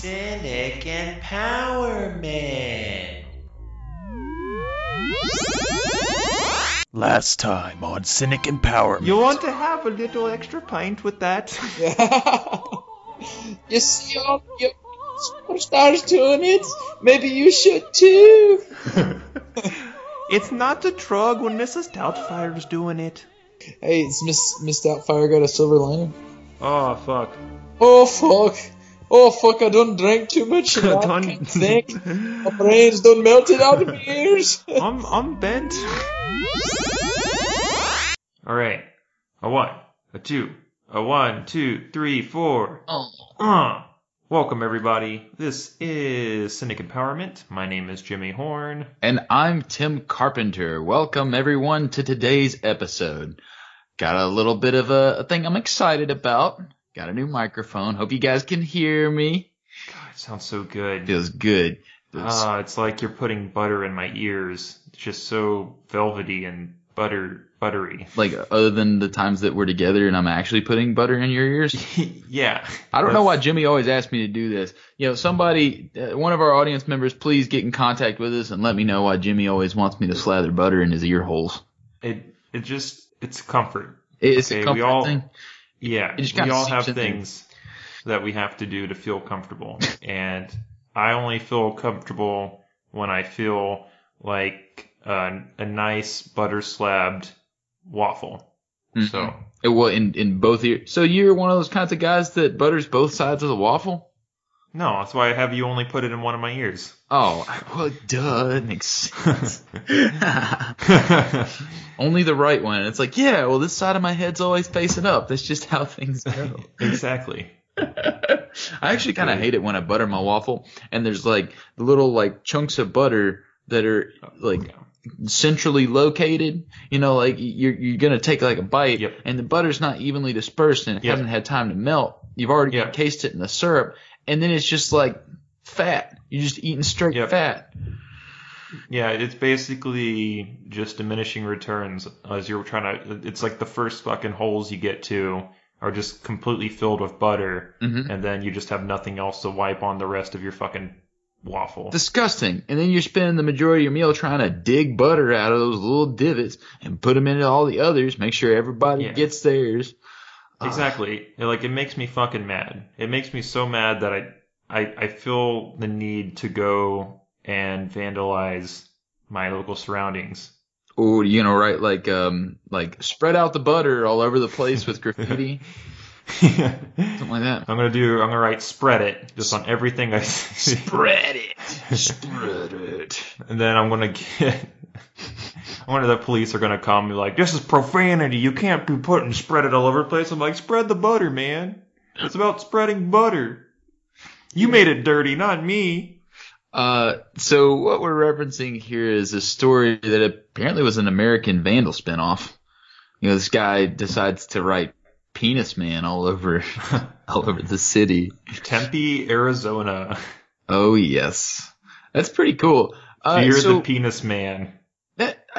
Cynic Empowerment. Last time on Cynic Empowerment. You want to have a little extra pint with that? you see all your superstars doing it? Maybe you should too. it's not a drug when Mrs. Doubtfire's doing it. Hey, it's Miss Miss Doubtfire got a silver lining. Oh fuck. Oh fuck. Oh fuck! I don't drink too much and I Done- can't think. My brain's done melted out of my ears. I'm I'm bent. All right. A one, a two, a one, two, three, four. Oh. Uh. Welcome everybody. This is Cynic Empowerment. My name is Jimmy Horn. And I'm Tim Carpenter. Welcome everyone to today's episode. Got a little bit of a, a thing I'm excited about. Got a new microphone. Hope you guys can hear me. God, it sounds so good. Feels good. Feels- Ah, it's like you're putting butter in my ears. It's just so velvety and butter buttery. like other than the times that we're together and I'm actually putting butter in your ears. yeah. I don't know why Jimmy always asks me to do this. You know, somebody, uh, one of our audience members, please get in contact with us and let me know why Jimmy always wants me to slather butter in his ear holes. It it just it's comfort. It's Okay, a we comfort all- thing. Yeah. It just we all have in there. things that we have to do to feel comfortable. and I only feel comfortable when I feel like a, a nice butter slabbed waffle. Mhm. So It, well, in in both ears. So you're one of those kinds of guys that butters both sides of the waffle. No, that's why I have you only put it in one of my ears. Oh, well, duh, it makes sense. Only the right one. It's like, yeah, well, this side of my head's always facing up. That's just how things go. exactly. I actually kind of hate it when I butter my waffle and there's like little like chunks of butter that are like oh, Yeah. centrally located. You know, like you're you're gonna take like a bite Yep. and the butter's not evenly dispersed and it Yep. hasn't had time to melt. You've already Yep. encased it in the syrup and then it's just like fat. You're just eating straight Yep. fat. Yeah, it's basically just diminishing returns as you're trying to. It's like the first fucking holes you get to are just completely filled with butter, Mhm. and then you just have nothing else to wipe on the rest of your fucking waffle. Disgusting. And then you're spending the majority of your meal trying to dig butter out of those little divots and put them into all the others. Make sure everybody Yeah. gets theirs. Exactly. It, Like it makes me fucking mad. It makes me so mad that I, I, I feel the need to go and vandalize my local surroundings. Or you know, right? Like um, like spread out the butter all over the place with graffiti, something like that. I'm gonna do. I'm gonna write spread it just on everything I see. Spread it. Spread it. And then I'm gonna get. One of the police are gonna come and be like, "This is profanity. You can't be putting spread it all over the place." I'm like, "Spread the butter, man. It's about spreading butter. You made it dirty, not me." Uh, so what we're referencing here is a story that apparently was an American Vandal spinoff. You know, this guy decides to write "Penis Man" all over, all over the city. Tempe, Arizona. Oh yes, that's pretty cool. Uh, Fear so the penis man.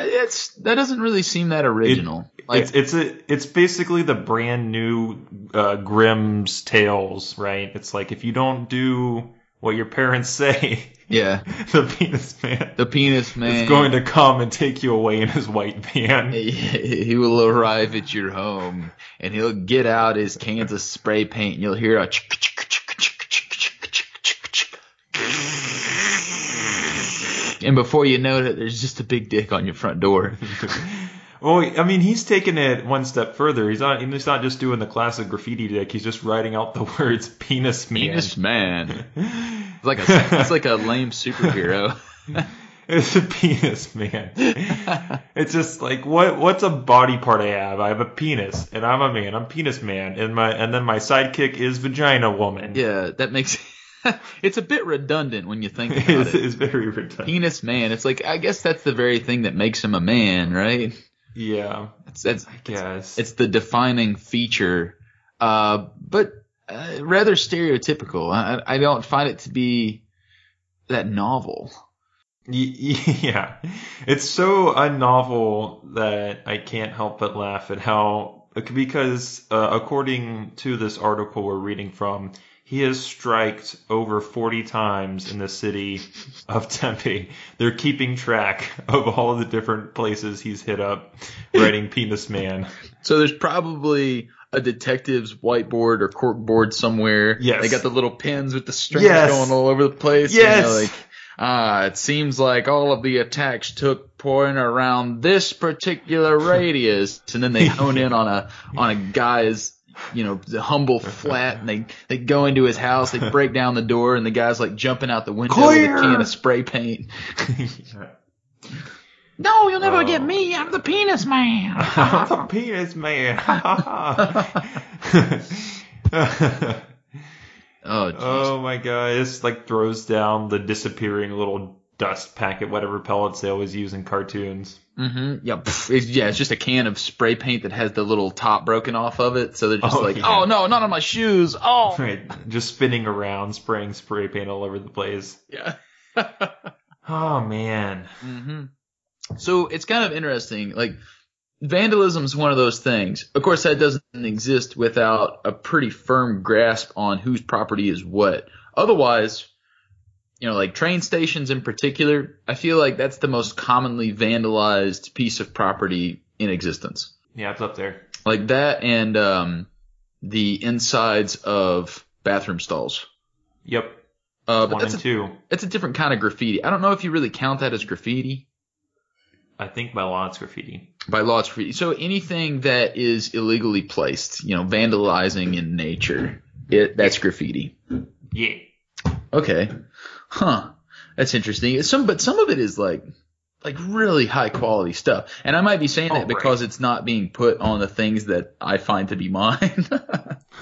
That that doesn't really seem that original. like it's it's a it's basically the brand new uh, Grimm's tales, right? It's like if you don't do what your parents say, yeah, the penis man the penis man is going to come and take you away in his white van. He will arrive at your home and he'll get out his cans of spray paint and you'll hear a chick, chick, and before you know it, there's just a big dick on your front door. Well, I mean, he's taking it one step further. He's not he's not just doing the classic graffiti dick. He's just writing out the words penis man. Penis man. It's like a it's like a lame superhero. It's a penis man. it's just like what what's a body part I have? I have a penis and I'm a man. I'm penis man and my and then my sidekick is vagina woman. Yeah, that makes it's a bit redundant when you think about it's, it. it's very redundant. Penis man. It's like I guess that's the very thing that makes him a man, right? Yeah, It's that's I guess. it's the defining feature, uh, but uh, rather stereotypical. I, I don't find it to be that novel. Yeah, it's so unnovel that I can't help but laugh at how because uh, according to this article we're reading from, he has striked over 40 times in the city of Tempe. They're keeping track of all of the different places he's hit up, writing Penis Man. So there's probably a detective's whiteboard or corkboard somewhere. Yes. They got the little pins with the strings Yes. going all over the place. Yes. You know, like, ah, it seems like all of the attacks took point around this particular radius, and then they hone in on a on a guy's. You know, the humble flat, and they they go into his house, they break down the door, and the guy's like jumping out the window Clear! with a can of spray paint. No, you'll never Oh. get me. I'm the penis man. I'm the Penis Man. Oh, jeez. oh my god, this like throws down the disappearing little dust packet, whatever pellets they always use in cartoons. Mm-hmm. Yeah, it's, yeah, it's just a can of spray paint that has the little top broken off of it. So they're just Oh, like, yeah. oh no, not on my shoes. Oh, Right, just spinning around, spraying spray paint all over the place. yeah. Oh man. hmm So it's kind of interesting. Like vandalism is one of those things. Of course, that doesn't exist without a pretty firm grasp on whose property is what. Otherwise, you know, like train stations in particular, I feel like that's the most commonly vandalized piece of property in existence. Yeah, it's up there. like that and um the insides of bathroom stalls. Yep. Uh, but One that's and a, two. that's a different kind of graffiti. I don't know if you really count that as graffiti. I think by law it's graffiti. By law, it's graffiti. So anything that is illegally placed, you know, vandalizing in nature, it that's graffiti. Yeah. Okay, huh? That's interesting. Some, but some of it is like, like really high quality stuff. And I might be saying Oh, that right. because it's not being put on the things that I find to be mine.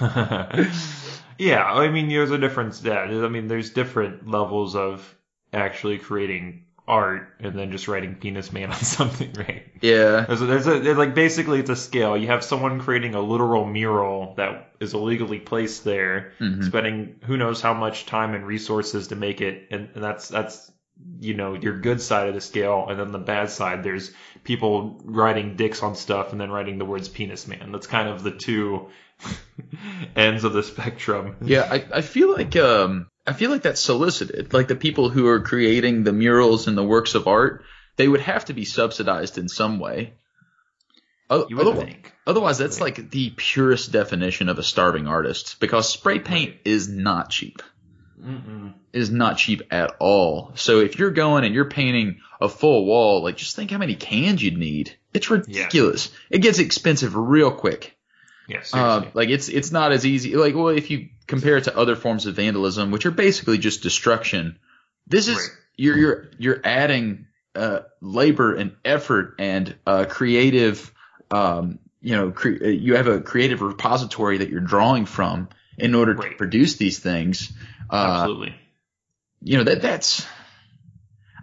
yeah, I mean, there's a difference. Yeah, I mean, there's different levels of actually creating art and then just writing penis man on something, right? yeah. There's a, there's a there's like basically it's a scale. You have someone creating a literal mural that is illegally placed there, Mhm. spending who knows how much time and resources to make it, and, and that's that's you know your good side of the scale, and then the bad side. There's people writing dicks on stuff and then writing the words penis man. That's kind of the two ends of the spectrum. Yeah, I, I feel like um I feel like that's solicited. Like the people who are creating the murals and the works of art, they would have to be subsidized in some way. O- You would otherwise, think. otherwise, that's like the purest definition of a starving artist because spray paint is not cheap. Mm-mm. Is not cheap at all. So if you're going and you're painting a full wall, like just think how many cans you'd need. It's ridiculous. It gets expensive real quick. Yeah, Uh, like it's it's not as easy. Like well, if you compare it to other forms of vandalism, which are basically just destruction, this is Right. you're you're you're adding uh, labor and effort and uh, creative. Um, you know, cre- uh, you have a creative repository that you're drawing from in order to produce these things. Uh, Absolutely. you know that that's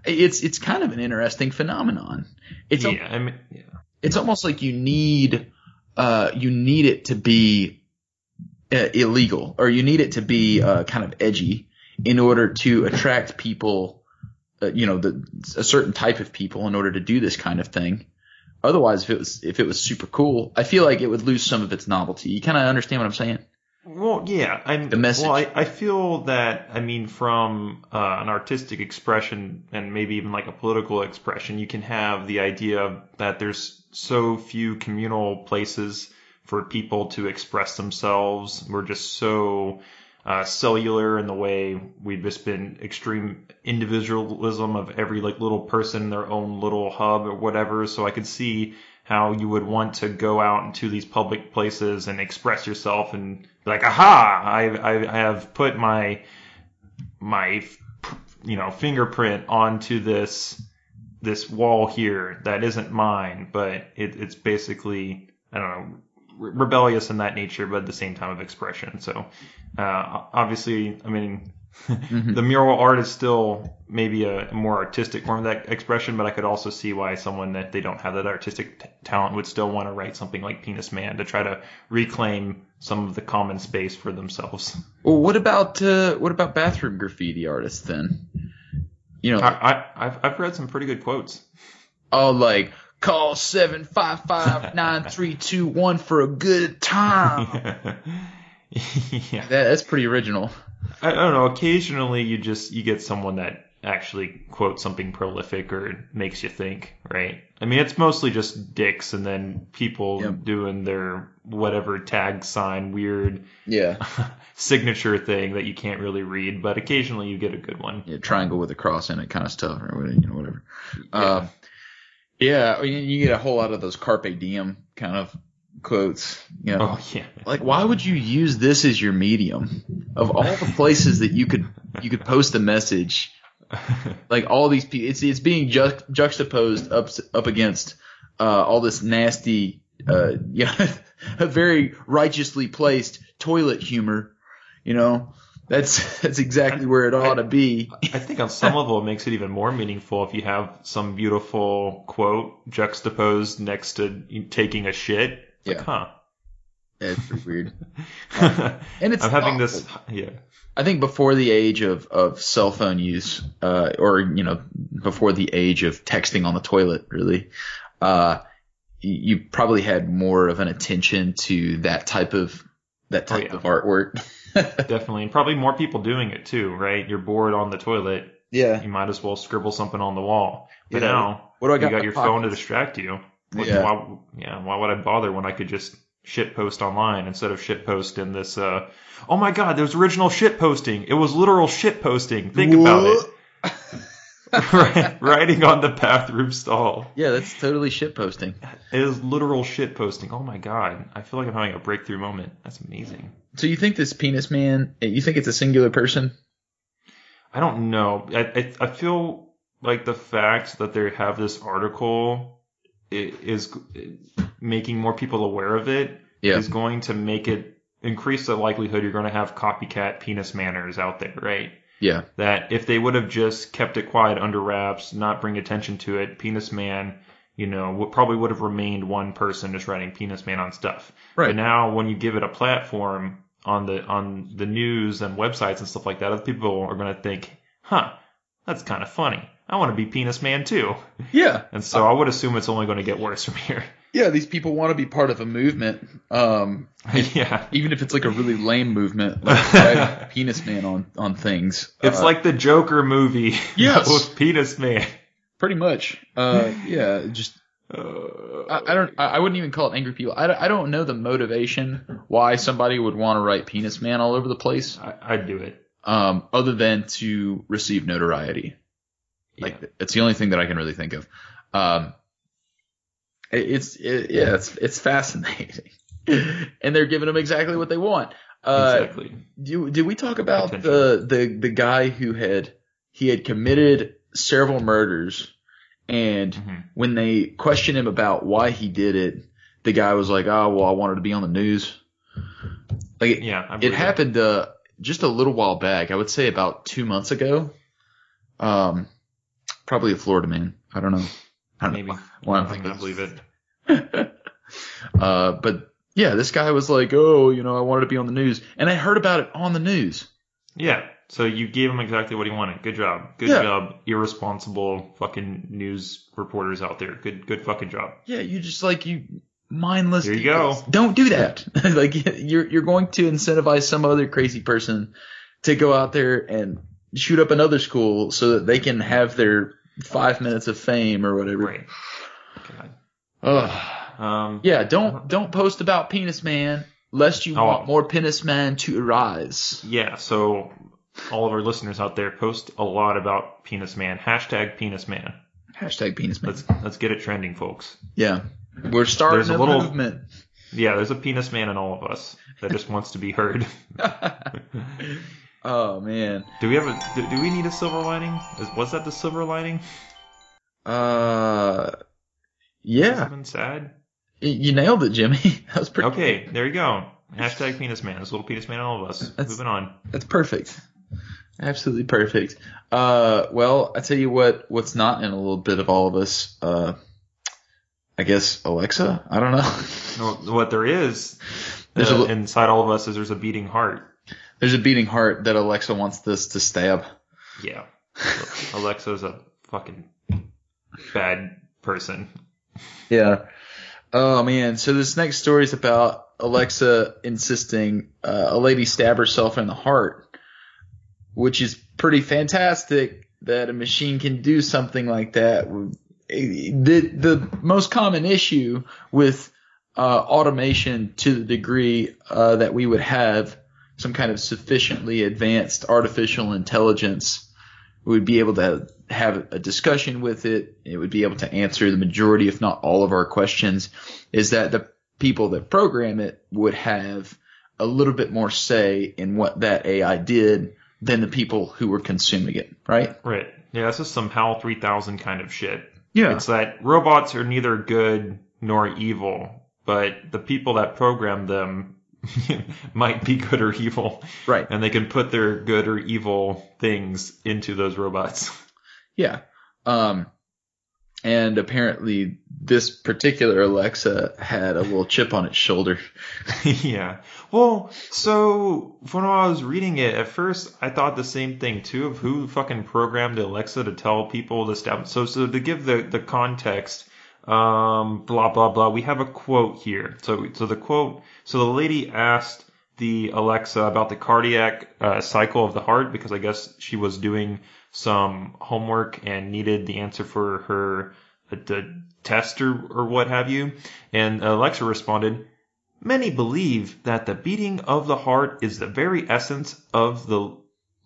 it's it's kind of an interesting phenomenon. It's al- I mean, yeah. it's almost like you need uh you need it to be uh, illegal or you need it to be uh, kind of edgy in order to attract people uh, you know the a certain type of people in order to do this kind of thing. Otherwise if it was if it was super cool i feel like it would lose some of its novelty. You kind of understand what i'm saying Well, yeah, I'm. The message. Well, I, I feel that I mean, from uh, an artistic expression and maybe even like a political expression, you can have the idea that there's so few communal places for people to express themselves. We're just so uh, cellular in the way we've just been extreme individualism of every like little person in their own little hub or whatever. So I could see how you would want to go out into these public places and express yourself and like, aha, I, I, I have put my, my, you know, fingerprint onto this, this wall here that isn't mine, but it, it's basically, I don't know, re- rebellious in that nature, but at the same time of expression. So, uh, obviously, I mean, the mural art is still maybe a more artistic form of that expression, but I could also see why someone that they don't have that artistic t- talent would still want to write something like Penis Man to try to reclaim some of the common space for themselves. well what about uh what about bathroom graffiti artists then you know I, I, I've, I've read some pretty good quotes. Oh, like call seven five five nine three two one for a good time. yeah. That, that's pretty original. I, I don't know. Occasionally, you just you get someone that actually quotes something prolific or makes you think, right? I mean, it's mostly just dicks and then people Yep. doing their whatever tag sign weird Yeah. signature thing that you can't really read, but occasionally you get a good one. yeah, triangle with a cross in it kind of stuff or whatever, you know whatever. Yeah. Um, yeah, you get a whole lot of those carpe diem kind of quotes. You know, Oh yeah. like why would you use this as your medium of all the places that you could you could post a message? Like all these people, it's it's being ju- juxtaposed up up against uh, all this nasty, uh, yeah, a very righteously placed toilet humor. You know, that's that's exactly where it ought to be. I think on some level it makes it even more meaningful if you have some beautiful quote juxtaposed next to taking a shit. It's like, huh. It's pretty weird. I'm And it's having thoughtful. this. Yeah. I think before the age of, of cell phone use, uh, or you know, before the age of texting on the toilet, really, uh, you, you probably had more of an attention to that type of that Oh, type yeah. of artwork. Definitely, and probably more people doing it too, right? You're bored on the toilet, yeah. you might as well scribble something on the wall. But Yeah. now What do I you got? in got your phone to distract you. What- Yeah. Why, yeah. Why would I bother when I could just shit post online instead of shit post in this? Uh, oh my God, there's original shit posting. It was literal shit posting. Think about it. Writing on the bathroom stall. Yeah, that's totally shit posting. It is literal shit posting. Oh my God, I feel like I'm having a breakthrough moment. That's amazing. So you think this penis man? You think it's a singular person? I don't know. I, I I feel like the fact that they have this article is making more people aware of it is Yeah. going to make it increase the likelihood you're going to have copycat penis manners out there, right? Yeah. That if they would have just kept it quiet under wraps, not bring attention to it, penis man, you know, would, probably would have remained one person just writing penis man on stuff. Right. But now when you give it a platform on the on the news and websites and stuff like that, other people are going to think, "Huh, that's kind of funny. I want to be penis man too." Yeah. And so I would assume it's only going to get worse from here. Yeah. These people want to be part of a movement. Um, yeah. even if it's like a really lame movement, like penis man on on things. It's Uh, like the Joker movie Yes. with penis man. pretty much. Uh, yeah. Just Uh, I, I don't. I wouldn't even call it angry people. I, don't- I don't know the motivation why somebody would want to write penis man all over the place. I, I'd do it. Um, other than to receive notoriety. Like Yeah. it's the only thing that I can really think of. Um, it, it's it, yeah, it's it's fascinating, and they're giving them exactly what they want. Uh, exactly. do, did we talk about Attention. the, the the guy who had he had committed several murders, and Mhm. when they questioned him about why he did it, the guy was like, "Oh, well, I wanted to be on the news." Like it, Yeah, it happened uh, just a little while back. I would say about two months ago. Um, probably a Florida man. I don't know. I don't Maybe. know why I'm I believe it. uh, but yeah, this guy was like, "Oh, you know, I wanted to be on the news," and I heard about it on the news. Yeah. So you gave him exactly what he wanted. Good job. Good Yeah. job. Irresponsible fucking news reporters out there. Good good fucking job. Yeah, you just like you mindless. There you details. go. Don't do that. like you're you're going to incentivize some other crazy person to go out there and shoot up another school so that they can have their five minutes of fame or whatever. Right. God. Ugh. Um Yeah, don't don't post about penis man lest you Oh. want more penis man to arise. yeah, so all of our listeners out there post a lot about penis man. Hashtag penis man. Hashtag penis man. Let's let's get it trending, folks. yeah, we're starting There's a a, little- movement. Yeah, there's a penis man in all of us that just wants to be heard. oh man. Do we have a do, do we need a silver lining? Is, was that the silver lining? Uh, Has yeah, it been sad? You nailed it, Jimmy. that was pretty. Okay, there you go. Hashtag penis man. This little penis man in all of us. That's- Moving on. That's perfect. Absolutely perfect. Uh, well, I tell you what, what's not in a little bit of all of us, uh, I guess Alexa? I don't know. No, what there is There's uh, a- inside all of us is there's a beating heart. There's a beating heart that Alexa wants this to stab. Yeah. Alexa's a fucking bad person. Yeah. Oh man, so this next story is about Alexa insisting uh, a lady stab herself in the heart, which is pretty fantastic that a machine can do something like that. The the most common issue with uh, automation to the degree uh, that we would have some kind of sufficiently advanced artificial intelligence, we would be able to have a discussion with it. It would be able to answer the majority, if not all of our questions, is that the people that program it would have a little bit more say in what that AI did than the people who were consuming it, right? Right. Yeah, this is some HAL 3000 kind of shit. Yeah. It's that robots are neither good nor evil, but the people that program them might be good or evil. Right. And they can put their good or evil things into those robots. Yeah. Um, and apparently this particular Alexa had a little chip on its shoulder. yeah. Well, so when I was reading it, at first I thought the same thing too of who fucking programmed Alexa to tell people this stuff. So, so to give the, the context, um, blah, blah, blah, we have a quote here. So, so the quote, so the lady asked the Alexa about the cardiac uh, cycle of the heart because I guess she was doing some homework and needed the answer for her uh, the test or, or what have you. And Alexa responded, Many believe that the beating of the heart is the very essence of the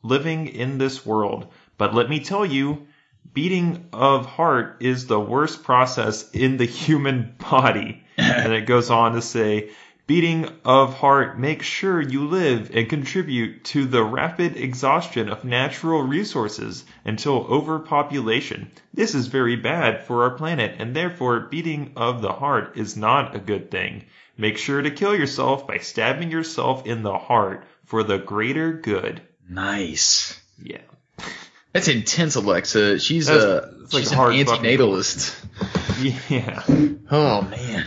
living in this world. But let me tell you, beating of heart is the worst process in the human body. and it goes on to say, beating of heart makes sure you live and contribute to the rapid exhaustion of natural resources until overpopulation. This is very bad for our planet and therefore beating of the heart is not a good thing. Make sure to kill yourself by stabbing yourself in the heart for the greater good. Nice. Yeah. That's intense, Alexa. She's That's- a like she's hard an antinatalist. Yeah. Oh man.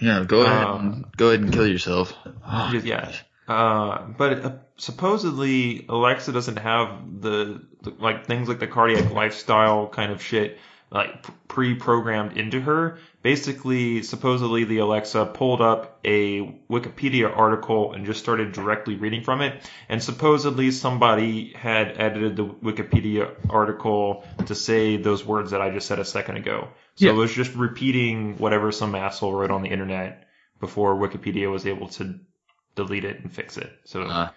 Yeah, go ahead. Um, and, go ahead and kill yourself. Oh, yeah. Uh, but uh, supposedly Alexa doesn't have the, the like things like the cardiac lifestyle kind of shit like pre-programmed into her. Basically, supposedly the Alexa pulled up a Wikipedia article and just started directly reading from it. And supposedly somebody had edited the Wikipedia article to say those words that I just said a second ago. So Yeah. it was just repeating whatever some asshole wrote on the internet before Wikipedia was able to delete it and fix it. So Uh.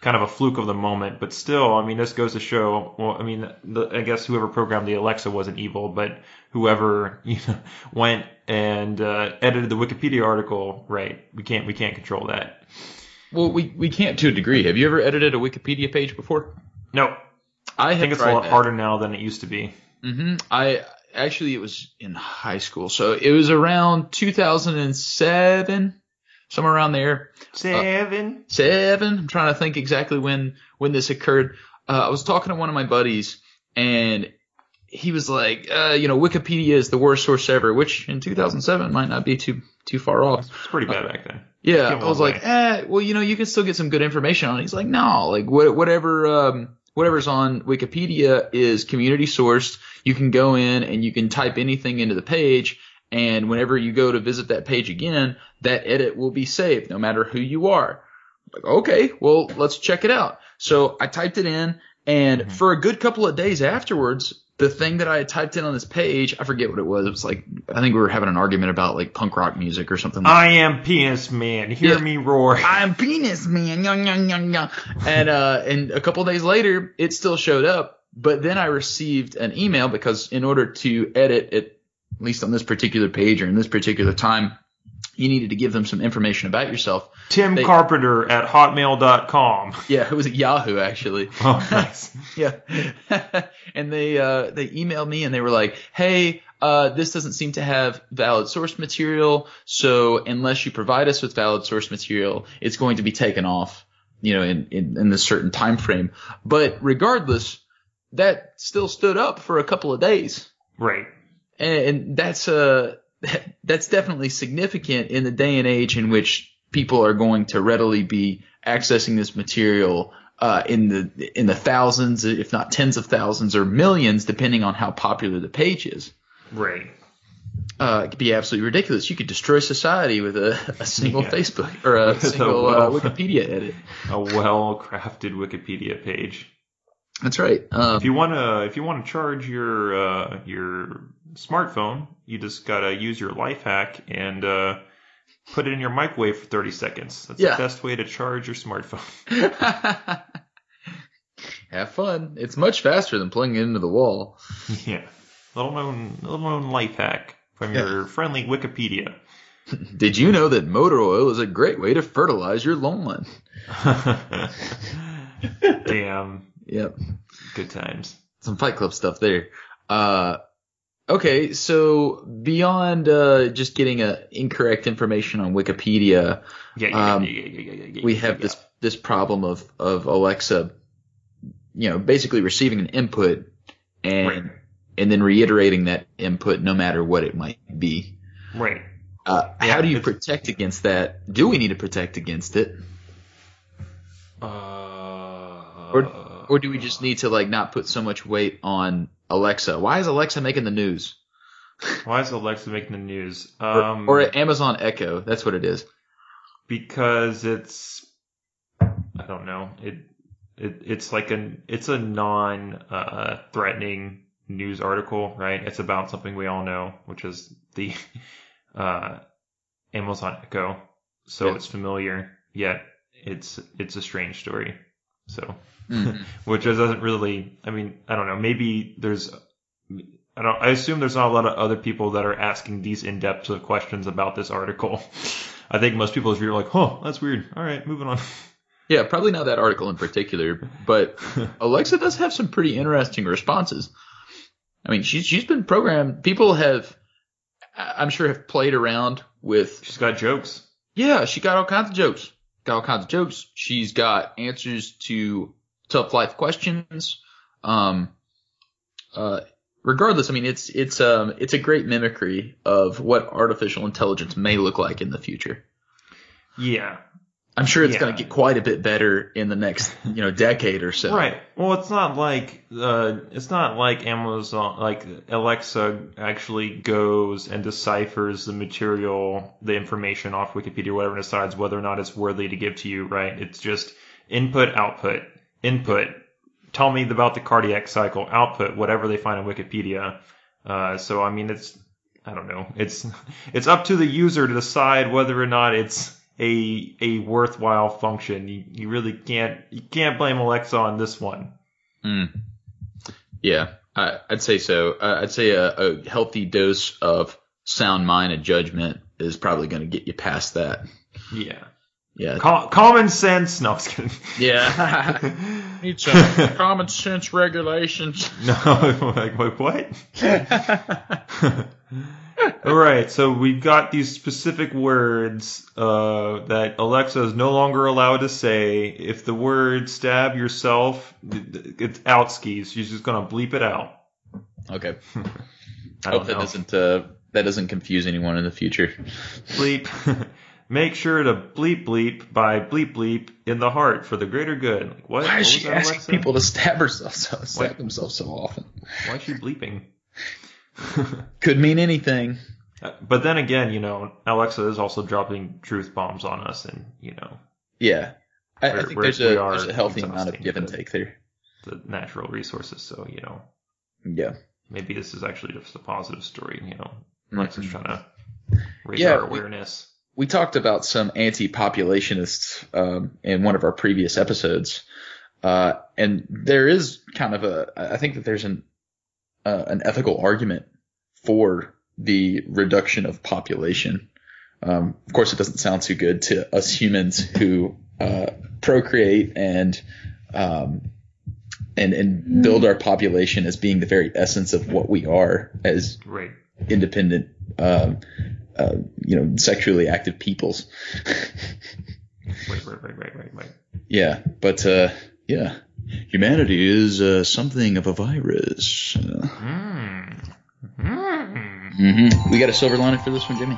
Kind of a fluke of the moment, but still, I mean, this goes to show. Well, I mean, the, I guess whoever programmed the Alexa wasn't evil, but whoever you know went and uh, edited the Wikipedia article, right? We can't we can't control that. Well, we we can't to a degree. Have you ever edited a Wikipedia page before? No, I, I think it's a lot harder now than it used to be. Mm-hmm. I actually it was in high school, so it was around 2007, somewhere around there. Seven. seven. I'm trying to think exactly when when this occurred. Uh, I was talking to one of my buddies, and he was like, uh, you know, Wikipedia is the worst source ever, which in 2007 might not be too too far off. it's pretty bad back then. Yeah, Give I was away. like, eh, well, you know, you can still get some good information on it. He's like, no, like what, whatever, um, whatever's on Wikipedia is community sourced. You can go in and you can type anything into the page, and whenever you go to visit that page again, that edit will be saved, no matter who you are. Like, okay, well, let's check it out. So I typed it in, and Mhm. for a good couple of days afterwards, the thing that I had typed in on this page, I forget what it was. It was like, I think we were having an argument about like punk rock music or something like I am penis man. Hear Yeah. me roar. I'm penis man. Yum, yum, yum, yum. And uh, and a couple days later, it still showed up. But then I received an email because in order to edit it, at least on this particular page or in this particular time, you needed to give them some information about yourself. Tim They- Carpenter at hotmail.com. Yeah, it was at Yahoo actually. Oh, nice. yeah. and they uh they emailed me and they were like, "Hey, uh this doesn't seem to have valid source material, so unless you provide us with valid source material, it's going to be taken off, you know, in in, in this certain time frame." But regardless, that still stood up for a couple of days. Right. And, and that's uh that's definitely significant in the day and age in which people are going to readily be accessing this material uh, in the in the thousands, if not tens of thousands or millions, depending on how popular the page is. Right. Uh, it could be absolutely ridiculous. You could destroy society with a, a single Yeah. Facebook or a With a single uh, Wikipedia edit. A well-crafted Wikipedia page. That's right. Um, If you wanna, if you wanna charge your uh, your smartphone, you just gotta use your life hack and uh, put it in your microwave for 30 seconds. That's Yeah. the best way to charge your smartphone. have fun. It's much faster than plugging it into the wall. yeah, little known, little known life hack from Yeah. your friendly Wikipedia. Did you know that motor oil is a great way to fertilize your lawn? Damn, Yep. good times. some Fight Club stuff there. Uh, okay, so beyond uh, just getting uh, incorrect information on Wikipedia, Yeah, yeah, Um, yeah, we have this this problem of of Alexa, you know, basically receiving an input and Right. and then reiterating that input no matter what it might be. Right. Uh, how do you protect against that? Do we need to protect against it, Uh, or do we just need to like not put so much weight on Alexa? Why is Alexa making the news? Why is Alexa making the news? Or, Um, or Amazon Echo? That's what it is. because it's I don't know it it it's like an it's a non uh, threatening news article right it's about something we all know which is the uh, Amazon Echo so Yeah. it's familiar yet it's it's a strange story so Mhm. which doesn't really I mean I don't know maybe there's I don't I assume there's not a lot of other people that are asking these in-depth of questions about this article. I think most people are like, "Huh, that's weird." All right, moving on. Yeah, probably not that article in particular, but Alexa does have some pretty interesting responses. I mean, she's she's been programmed. People have, I'm sure, have played around with. She's got jokes. Yeah, she got all kinds of jokes. Got all kinds of jokes. She's got answers to tough life questions. Um, uh, regardless, I mean, it's it's um it's a great mimicry of what artificial intelligence may look like in the future. Yeah. I'm sure it's Yeah. going to get quite a bit better in the next, you know, decade or so. Right. Well, it's not like uh, it's not like Amazon, like Alexa actually goes and deciphers the material, the information off Wikipedia, or whatever, and decides whether or not it's worthy to give to you. Right. It's just input, output, input. Tell me about the cardiac cycle. Output, whatever they find on Wikipedia. Uh, so I mean, it's I don't know. It's it's up to the user to decide whether or not it's a a worthwhile function. You, you really can't you can't blame Alexa on this one. Mm. Yeah, I, I'd say so. Uh, I'd say a, a healthy dose of sound mind and judgment is probably going to get you past that. Yeah. Yeah. Com- common sense. No, I was kidding. Yeah. Need some common sense regulations. no, like wait, what? All right, so we've got these specific words uh, that Alexa is no longer allowed to say. If the word "stab yourself," it's out skis. She's just gonna bleep it out. Okay. I Hope that know. doesn't uh, that doesn't confuse anyone in the future. bleep. Make sure to bleep bleep by bleep bleep in the heart for the greater good. Like, what? Why is was she asking Alexa? people to stab herself so, stab What? themselves so often? Why is she bleeping? Could mean anything. Uh, but then again, you know, Alexa is also dropping truth bombs on us, and you know, Yeah. I, I think there's we a, there's a healthy amount of give and but- take there. the natural resources. So you know, Yeah. maybe this is actually just a positive story. You know. Alexa's trying to raise Yeah, our we- awareness. we talked about some anti-populationists um, in one of our previous episodes, uh, and there is kind of a. I think that there's an uh, an ethical argument for the reduction of population. Um, of course, it doesn't sound too good to us humans who uh, procreate and um, and and build our population as being the very essence of what we are as Right. independent, um, uh, you know, sexually active peoples. Right. Right. Right. Right. Right. Right. yeah, but uh, yeah, humanity is uh, something of a virus. Mm. Mm. mhm. We got a silver lining for this one, Jimmy.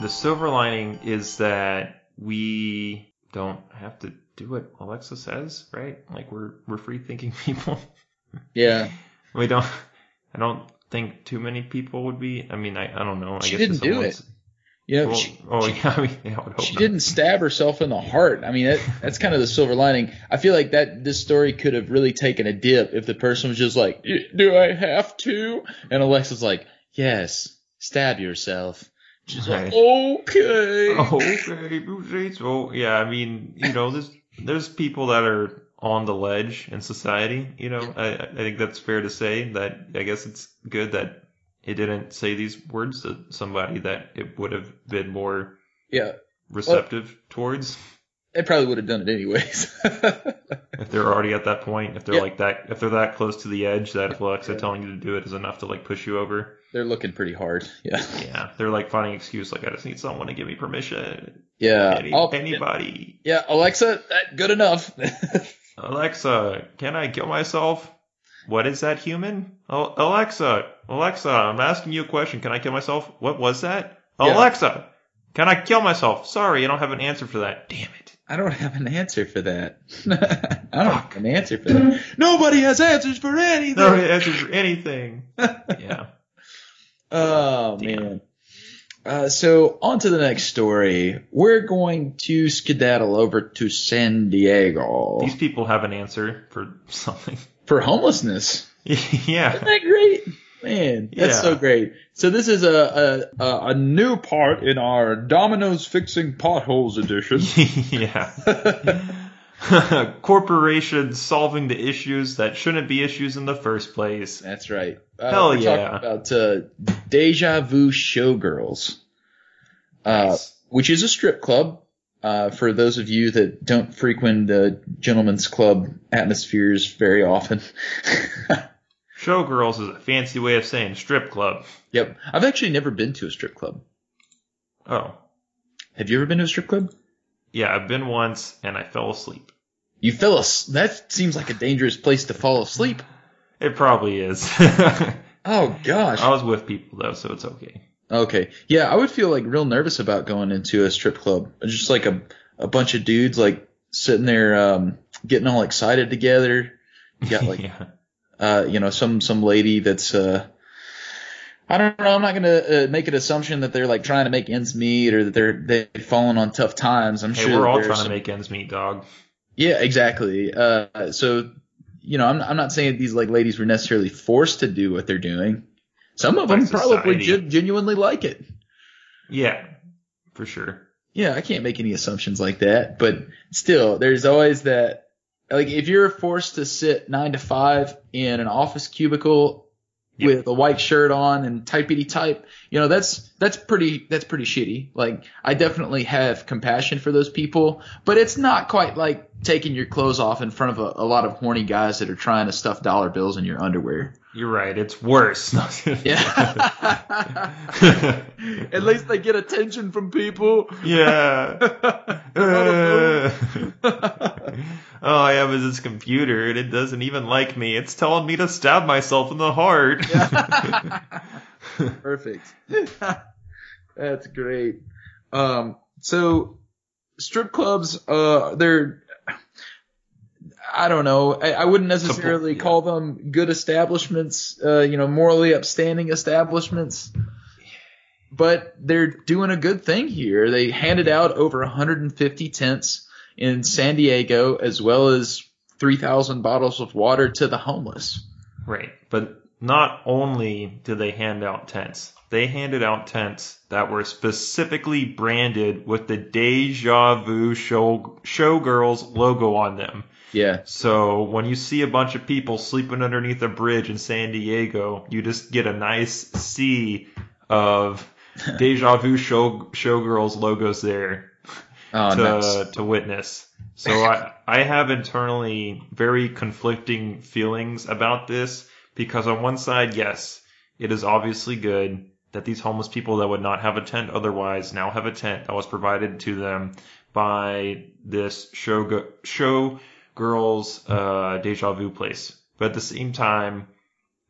The silver lining is that we don't have to do what Alexa says, right? Like we're we're free thinking people. Yeah, we don't. I don't think too many people would be. I mean, I, I don't know. I She guess didn't do it. You know, Well, she, oh yeah, I mean, yeah, I would hope she not. didn't stab herself in the heart. I mean, that, that's kind of the silver lining. I feel like that this story could have really taken a dip if the person was just like, "Do I have to?" And Alexa's like, "Yes, stab yourself." She's like, "Okay." Okay. So yeah, I mean, you know, there's there's people that are on the ledge in society. You know, I I think that's fair to say. That I guess it's good that it didn't say these words to somebody that it would have been more Yeah, receptive towards they probably would have done it anyways. if they're already at that point. If they're Yeah. like that, if they're that close to the edge, that Alexa telling you to do it is enough to like push you over. They're looking pretty hard. Yeah. Yeah, they're like finding excuse like I just need someone to give me permission. Yeah. Any, anybody. yeah, Alexa, good enough. Alexa, can I kill myself? What is that human? Oh, Alexa, Alexa, I'm asking you a question. Can I kill myself? What was that? Yeah. Alexa, can I kill myself? Sorry, I don't have an answer for that. Damn it. I don't have an answer for that. I don't have an answer for that. Nobody has answers for anything. No answers for anything. yeah. Oh Damn. man. Uh, so on to the next story. We're going to skedaddle over to San Diego These people have an answer for something. For homelessness. yeah. Isn't that great? Man, that's Yeah. so great. So this is a, a a new part in our Domino's fixing potholes edition. yeah. Corporations solving the issues that shouldn't be issues in the first place. That's right. Uh, Hell yeah. talking about uh, Deja Vu Showgirls, uh, Nice. which is a strip club. Uh, for those of you that don't frequent the gentlemen's club atmospheres very often. Showgirls is a fancy way of saying strip club. yep. I've actually never been to a strip club. Oh. Have you ever been to a strip club? Yeah, I've been once and I fell asleep. You fell asleep? That seems like a dangerous place to fall asleep. It probably is. Oh gosh. I was with people though, so it's okay. Okay. Yeah, I would feel like real nervous about going into a strip club. Just like a a bunch of dudes like sitting there um getting all excited together. You got like yeah. uh you know some some lady that's uh I don't know. I'm not gonna uh, make an assumption that they're like trying to make ends meet or that they're they've fallen on tough times. I'm Hey, sure we're all trying some- to make ends meet, dog. Yeah, exactly. Uh, so you know, I'm I'm not saying these like ladies were necessarily forced to do what they're doing. Some of them probably genuinely like it. Yeah, for sure. Yeah, I can't make any assumptions like that, but still, there's always that. Like, if you're forced to sit nine to five in an office cubicle Yep. with a white shirt on and typey type, you know, that's that's pretty that's pretty shitty. Like, I definitely have compassion for those people, but it's not quite like taking your clothes off in front of a, a lot of horny guys that are trying to stuff dollar bills in your underwear. You're right. It's worse. Yeah. At least they get attention from people. yeah. Uh, All I have is this computer, and it doesn't even like me. It's telling me to stab myself in the heart. Perfect. That's great. Um, so strip clubs, uh, they're, I don't know. I, I wouldn't necessarily yeah. call them good establishments, uh, you know, morally upstanding establishments. But they're doing a good thing here. They handed out over 150 tents in San Diego, as well as 3,000 bottles of water to the homeless. Right. But not only did they hand out tents, they handed out tents that were specifically branded with the Deja Vu show, Showgirls logo on them. Yeah. So when you see a bunch of people sleeping underneath a bridge in San Diego, you just get a nice sea of Deja Vu show, Showgirls logos there Oh, to nice. to witness. So I I have internally very conflicting feelings about this because on one side, yes, it is obviously good that these homeless people that would not have a tent otherwise now have a tent that was provided to them by this show show girls uh, deja vu place. But at the same time,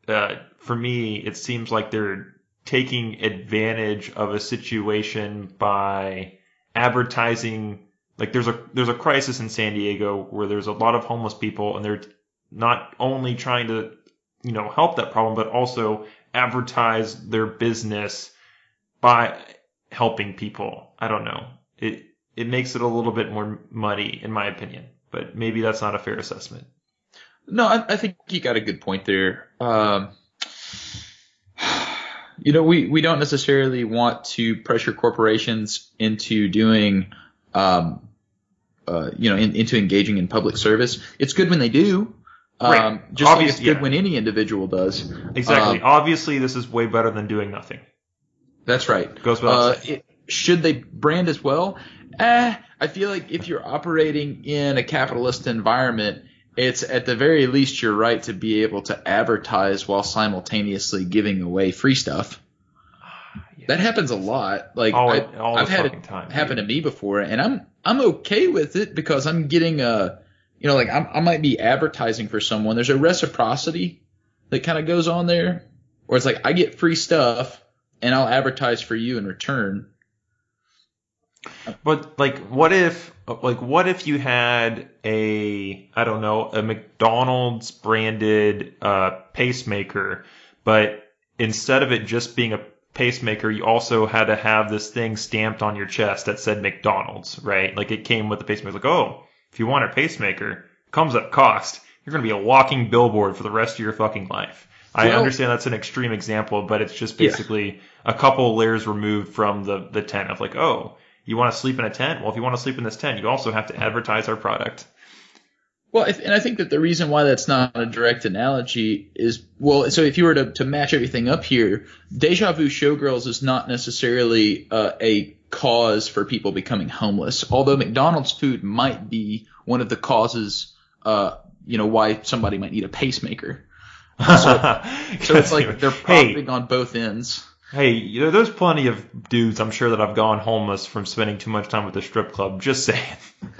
uh, for me, it seems like they're taking advantage of a situation by advertising like there's a there's a crisis in San Diego where there's a lot of homeless people and they're not only trying to you know help that problem but also advertise their business by helping people. I don't know. It it makes it a little bit more muddy, in my opinion. But maybe that's not a fair assessment. No, I, I think you got a good point there. Um, you know, we, we don't necessarily want to pressure corporations into doing, um, uh, you know, in, into engaging in public service. It's good when they do. Um, Right. just like it's good yeah. when any individual does. Exactly. Um, Obviously, this is way better than doing nothing. That's right. Goes without Uh, it, should they brand as well? Eh, I feel like if you're operating in a capitalist environment, it's at the very least your right to be able to advertise while simultaneously giving away free stuff. That happens a lot. Like All- I, all the I've had it fucking time, happen dude. to me before, and I'm I'm okay with it because I'm getting a, you know, like I'm, I might be advertising for someone. There's a reciprocity that kind of goes on there, where it's like I get free stuff and I'll advertise for you in return. But like, what if, like, what if you had a, I don't know, a McDonald's branded uh, pacemaker, but instead of it just being a pacemaker, you also had to have this thing stamped on your chest that said McDonald's, right? Like it came with the pacemaker. Like, oh, if you want a pacemaker, it comes at cost. You're gonna be a walking billboard for the rest of your fucking life. I Well- understand that's an extreme example, but it's just Yeah. basically a couple layers removed from the the tent of like, oh, you want to sleep in a tent? Well, if you want to sleep in this tent, you also have to advertise our product. Well, and I think that the reason why that's not a direct analogy is, well, so if you were to, to match everything up here, Deja Vu Showgirls is not necessarily uh, a cause for people becoming homeless, although McDonald's food might be one of the causes, uh, you know, why somebody might need a pacemaker. So it's like they're hey, on both ends. Hey, there's plenty of dudes I'm sure that I've gone homeless from spending too much time with the strip club. Just saying.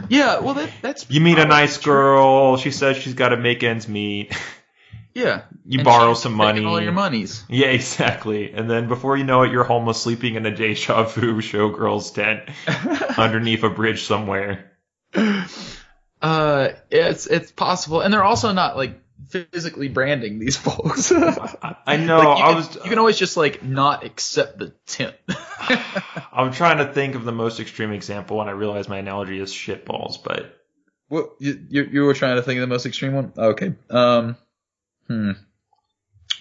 Yeah, well, that, that's You meet a nice true. girl. She says she's got to make ends meet. Yeah, You borrow some money. All your monies. Yeah, exactly. And then before you know it, you're homeless, sleeping in a deja vu showgirl's tent underneath a bridge somewhere. Uh, it's it's possible, and they're also not like physically branding these folks. I, I know. Like, you, I can, was. you can always just like not accept the tent. I'm trying to think of the most extreme example, and I realize my analogy is shit balls. but what you, you you were trying to think of the most extreme one? Okay. Um. Hmm.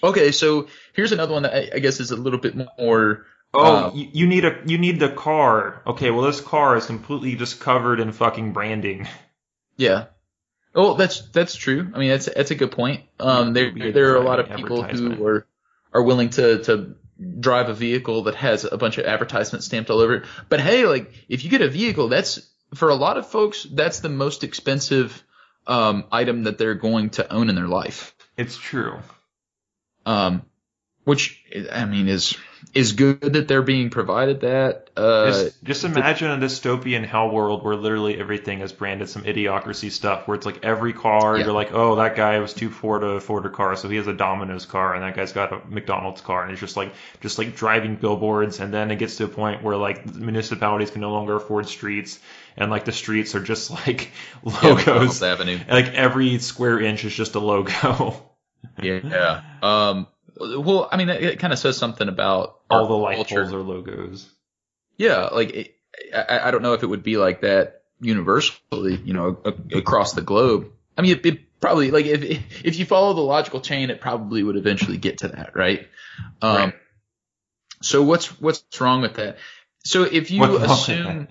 Okay, so here's another one that I, I guess is a little bit more. oh, Um, you, you need a you need the car. Okay, well this car is completely just covered in fucking branding. Yeah. Oh, that's that's true. I mean, that's that's a good point. Um, there Weird there are a lot of people who are are willing to to drive a vehicle that has a bunch of advertisements stamped all over it. But hey, like if you get a vehicle, that's for a lot of folks, that's the most expensive um, item that they're going to own in their life. It's true. Um, which I mean is is good that they're being provided that. Uh, Just, just imagine a dystopian hell world where literally everything is branded some idiocracy stuff where it's like every car Yeah. you're like, oh, that guy was too poor to afford a car, so he has a Domino's car, and that guy's got a McDonald's car, and it's just like just like driving billboards, and then it gets to a point where like municipalities can no longer afford streets, and like the streets are just like logos, McDonald's Avenue. like every square inch is just a logo. Yeah. Um. Well, I mean, it, it kind of says something about All the light culture. poles are logos. Yeah, like it, I, I don't know if it would be like that universally, you know, a, across the globe. I mean, it, it probably like if if you follow the logical chain, it probably would eventually get to that, right? Um, Right. So what's what's wrong with that? So if you What's assume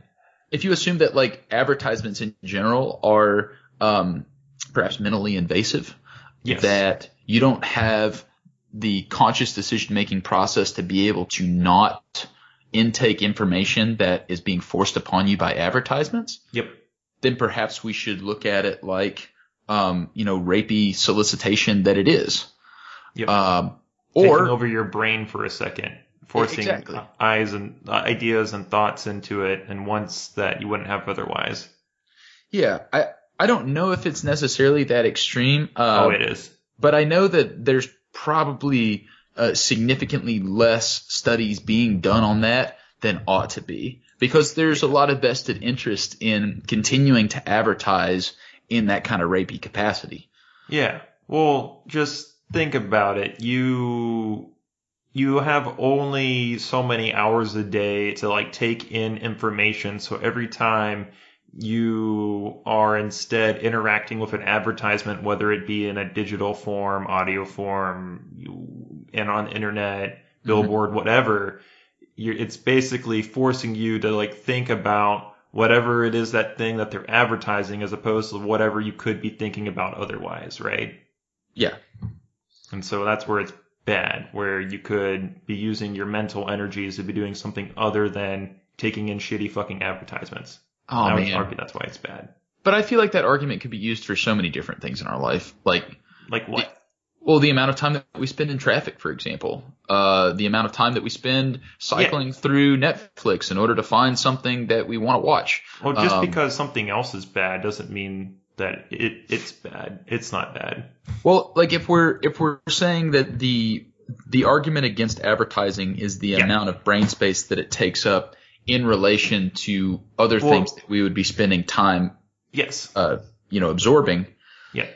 if you assume that like advertisements in general are um, perhaps mentally invasive, Yes. that you don't have the conscious decision making process to be able to not intake information that is being forced upon you by advertisements, Yep. then perhaps we should look at it like, um, you know, rapey solicitation that it is. Yep. Um, Taking over your brain for a second, forcing Exactly. eyes and uh, ideas and thoughts into it, and wants that you wouldn't have otherwise. yeah, I I don't know if it's necessarily that extreme. Uh, oh, it is. but I know that there's probably uh, significantly less studies being done on that than ought to be because there's a lot of vested interest in continuing to advertise in that kind of rapey capacity. Yeah. Well, just think about it. You you have only so many hours a day to like take in information. So every time you are instead interacting with an advertisement, whether it be in a digital form, audio form, and on the internet, mm-hmm. billboard, whatever, you're, it's basically forcing you to like think about whatever it is that thing that they're advertising as opposed to whatever you could be thinking about otherwise, right? Yeah. And so that's where it's bad, where you could be using your mental energies to be doing something other than taking in shitty fucking advertisements. Oh I would man. argue that's why it's bad. But I feel like that argument could be used for so many different things in our life. Like, Like what? well, the amount of time that we spend in traffic, for example, uh, the amount of time that we spend cycling through Netflix in order to find something that we want to watch. Well, just Um, because something else is bad doesn't mean that it it's bad. It's not bad. Well, like if we're if we're saying that the the argument against advertising is the Yeah. amount of brain space that it takes up in relation to other Well- things that we would be spending time, Yes. uh, you know, absorbing. Yeah.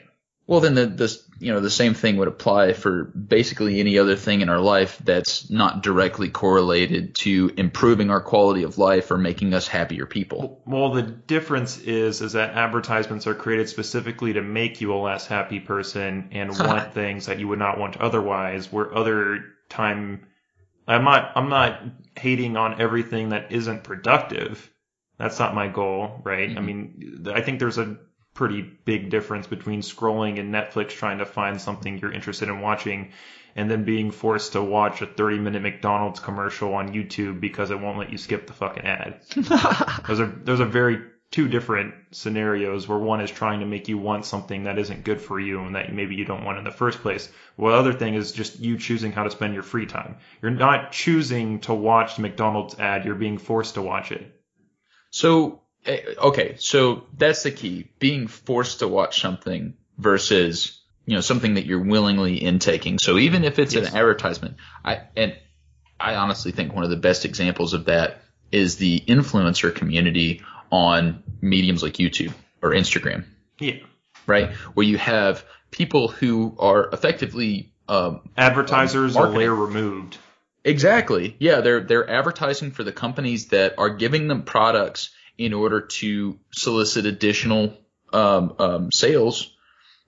Well, then the the you know the same thing would apply for basically any other thing in our life that's not directly correlated to improving our quality of life or making us happier people. Well, the difference is is that advertisements are created specifically to make you a less happy person and want things that you would not want otherwise. Where other time, I'm not I'm not hating on everything that isn't productive. That's not my goal, right? I Mhm. mean, I think there's a pretty big difference between scrolling in Netflix trying to find something you're interested in watching and then being forced to watch a 30 minute McDonald's commercial on YouTube because it won't let you skip the fucking ad. Those are those are very two different scenarios where one is trying to make you want something that isn't good for you and that maybe you don't want in the first place. Well, the other thing is just you choosing how to spend your free time. You're not choosing to watch the McDonald's ad, you're being forced to watch it. So, eh, okay, so that's the key: being forced to watch something versus you know something that you're willingly intaking. So even if it's Yes. an advertisement, I and I honestly think one of the best examples of that is the influencer community on mediums like YouTube or Instagram, Yeah. right? Where you have people who are effectively um, Advertisers a layer removed. Exactly. Yeah, they're they're advertising for the companies that are giving them products in order to solicit additional um, um, sales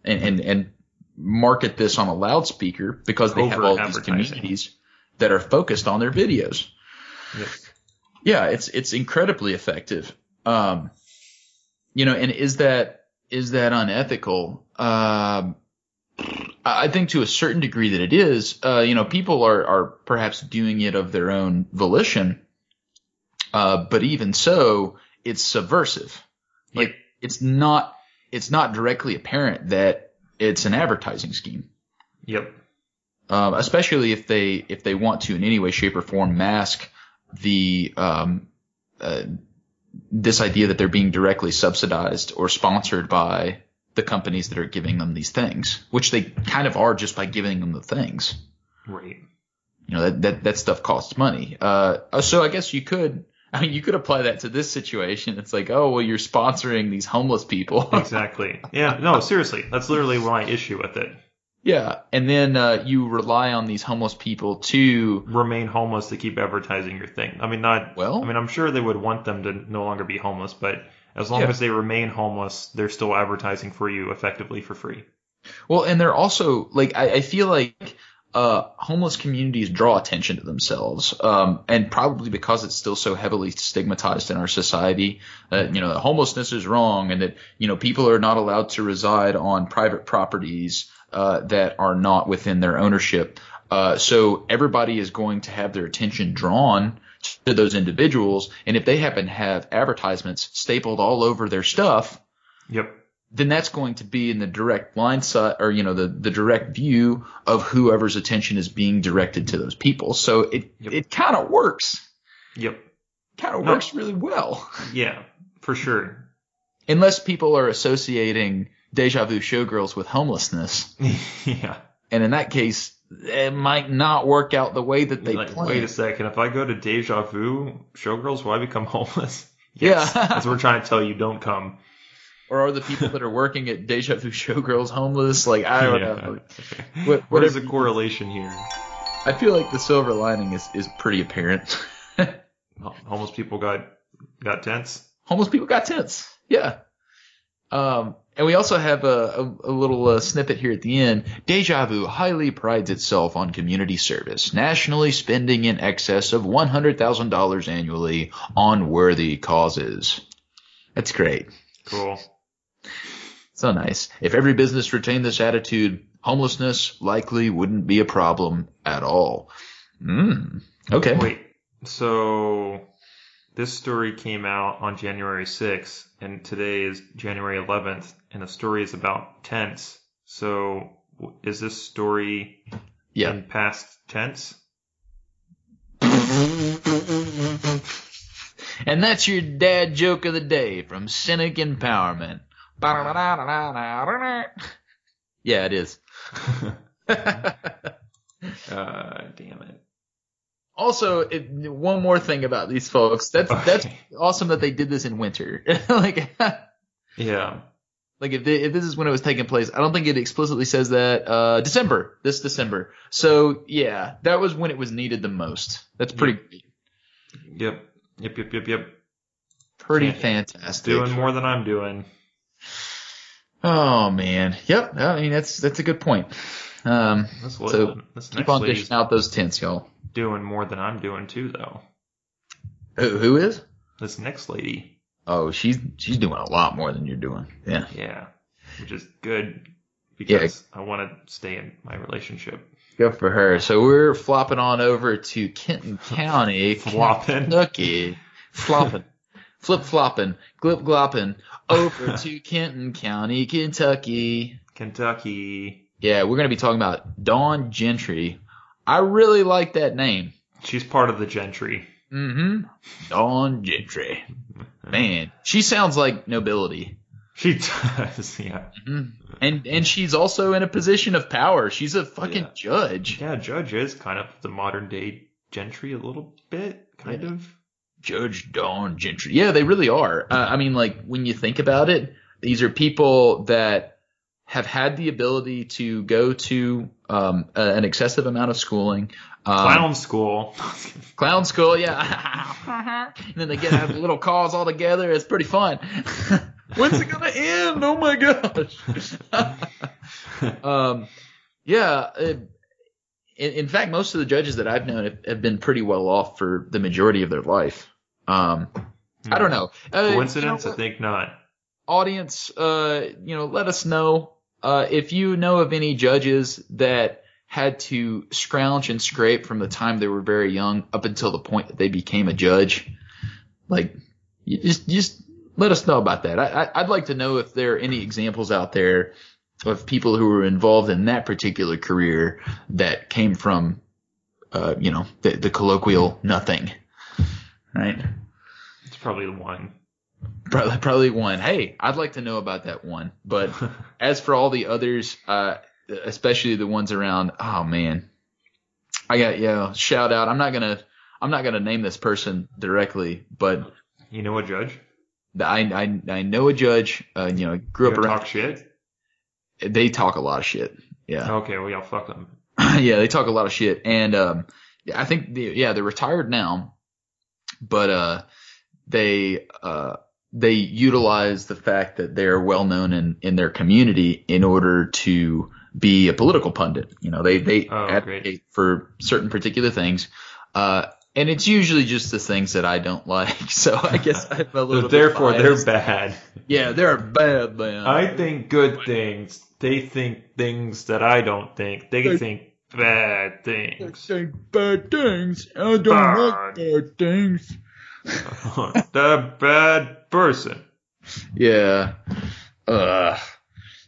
and, and and market this on a loudspeaker because they have all these communities that are focused on their videos. Yep. Yeah, it's it's incredibly effective. Um, you know, and is that is that unethical? Um, I think to a certain degree that it is. Uh, you know, people are are perhaps doing it of their own volition, uh, but even so, it's subversive. Like it's not it's not directly apparent that it's an advertising scheme Yep. um, especially if they if they want to in any way, shape, or form mask the um, uh, this idea that they're being directly subsidized or sponsored by the companies that are giving them these things, which they kind of are just by giving them the things. Right. You know that that, that stuff costs money. Uh, so I guess you could. I mean, you could apply that to this situation. It's like, oh, well, you're sponsoring these homeless people. Exactly. Yeah. No, seriously. That's literally my issue with it. Yeah, and then uh, you rely on these homeless people to Remain homeless to keep advertising your thing. I mean, not. Well- I mean, I'm sure they would want them to no longer be homeless, but as long Yeah. as they remain homeless, they're still advertising for you effectively for free. Well, and they're also like I, I feel like uh, homeless communities draw attention to themselves, um, and probably because it's still so heavily stigmatized in our society that you know that homelessness is wrong, and that you know people are not allowed to reside on private properties uh, that are not within their ownership. Uh, so everybody is going to have their attention drawn to those individuals, and if they happen to have advertisements stapled all over their stuff, Yep. then that's going to be in the direct line sight or you know the the direct view of whoever's attention is being directed to those people so it Yep. it kind of works Yep. kind of No. works really well Yeah. For sure. unless people are associating deja vu showgirls with homelessness yeah. and in that case it might not work out the way that they like, plan wait a second. If I go to Deja Vu Showgirls, will I become homeless? Yeah. That's what we're trying to tell you. Don't come. or are the people that are working at deja vu showgirls homeless like i don't Yeah. know. What- What is the correlation here? I feel like the silver lining is, is pretty apparent. Homeless people got got tents. Homeless people got tents. Yeah. Um, and we also have a, a, a little uh, snippet here at the end. Deja Vu highly prides itself on community service, nationally spending in excess of $100,000 annually on worthy causes. That's great. Cool. So nice. If every business retained this attitude, homelessness likely wouldn't be a problem at all. Mm. Okay. Wait. So this story came out on January 6th, and today is January 11th, and the story is about tense. So is this story Yeah. in past tense? And that's your dad joke of the day from Cynic Empowerment. Yeah, it is. Uh, damn it. Also, it, one more thing about these folks. That's that's awesome that they did this in winter. like, Yeah. like if they, if this is when it was taking place, I don't think it explicitly says that. Uh, December, this December. So yeah, that was when it was needed the most. That's pretty Yep. Yep. Yep. Yep. Yep. pretty Yeah. fantastic. Doing more than I'm doing. Oh man, yep. I mean that's that's a good point. Um, This, So, this keep on dishing out those tents, y'all. doing more than I'm doing too, though. Who, who is? This next lady. Oh, she's she's doing a lot more than you're doing. Yeah. Yeah. Which is good because I want to stay in my relationship. Good for her. So we're flopping on over to Kenton County, Flopping. Kentucky, flopping, flip flopping, glip glopping over to Kenton County, Kentucky. Kentucky. Yeah, we're gonna be talking about Dawn Gentry. I really like that name. She's part of the gentry. Mm-hmm. Dawn Gentry. Man, she sounds like nobility. She does, yeah. Mhm. And and she's also in a position of power. She's a fucking Yeah. judge. Yeah, Judge is kind of the modern day gentry a little bit, kind Yeah. of. Judge Dawn Gentry. Yeah, they really are. Uh, I mean, like when you think about it, these are people that have had the ability to go to um, a- an excessive amount of schooling. Um, Clown school. Clown school, yeah. and then they get out a little calls all together. It's pretty fun. When's it gonna end? Oh my gosh. um, yeah. It, in, in fact, most of the judges that I've known have, have been pretty well off for the majority of their life. Um, I don't know. Uh, you know Coincidence? I think not. audience, uh, you know, let us know uh, if you know of any judges that had to scrounge and scrape from the time they were very young up until the point that they became a judge. Like, you just just let us know about that. I, I'd like to know if there are any examples out there of people who were involved in that particular career that came from, uh, you know, the, the colloquial nothing, right? It's probably the one. Probably, probably one. Hey, I'd like to know about that one. But as for all the others, uh, especially the ones around, oh man, I got yeah. Shout out. I'm not gonna, I'm not gonna name this person directly, but You know a judge? I, I, I know a judge. Uh, you know, grew You up around. talk shit? They talk a lot of shit. Yeah, Okay, well, y'all fuck them. yeah, they talk a lot of shit, and um, I think the, yeah they're retired now, but uh, they uh they utilize the fact that they're well known in in their community in order to be a political pundit. You know, they they Oh, advocate great. for certain particular things, uh, and it's usually just the things that I don't like. So I guess I'm a little. So bit therefore, they're bad. yeah, they're bad man. I think good things. They think things that I don't think. They think bad things. They think bad things. I don't Bad. bad things. the bad person. Yeah. Ugh.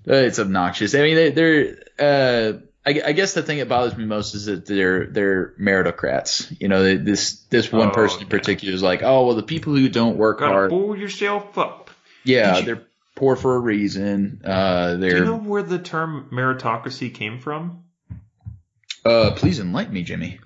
It's obnoxious. I mean, they, they're. Uh, I, I guess the thing that bothers me most is that they're they're meritocrats. You know, they, this this one Oh, person in yeah. particular is like, oh well, the people who don't work Gotta hard, pull yourself up. yeah, you- they're poor for a reason. Uh, Do they're. Do you know where the term meritocracy came from? uh, please enlighten me, Jimmy.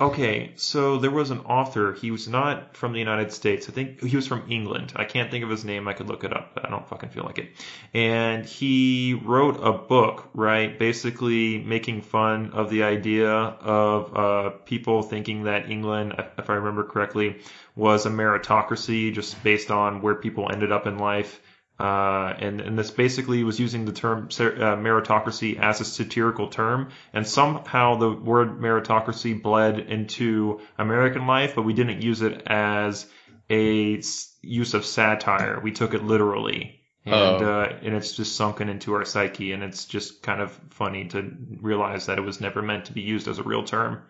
Okay, so there was an author. He was not from the United States. I think he was from England. I can't think of his name. I could look it up, but I don't fucking feel like it. And he wrote a book, right? Basically making fun of the idea of uh, people thinking that England, if I remember correctly, was a meritocracy just based on where people ended up in life. Uh, and, and this basically was using the term uh, meritocracy as a satirical term, and somehow the word meritocracy bled into American life, but we didn't use it as a s- use of satire. We took it literally, and Oh. uh, and it's just sunken into our psyche, and it's just kind of funny to realize that it was never meant to be used as a real term.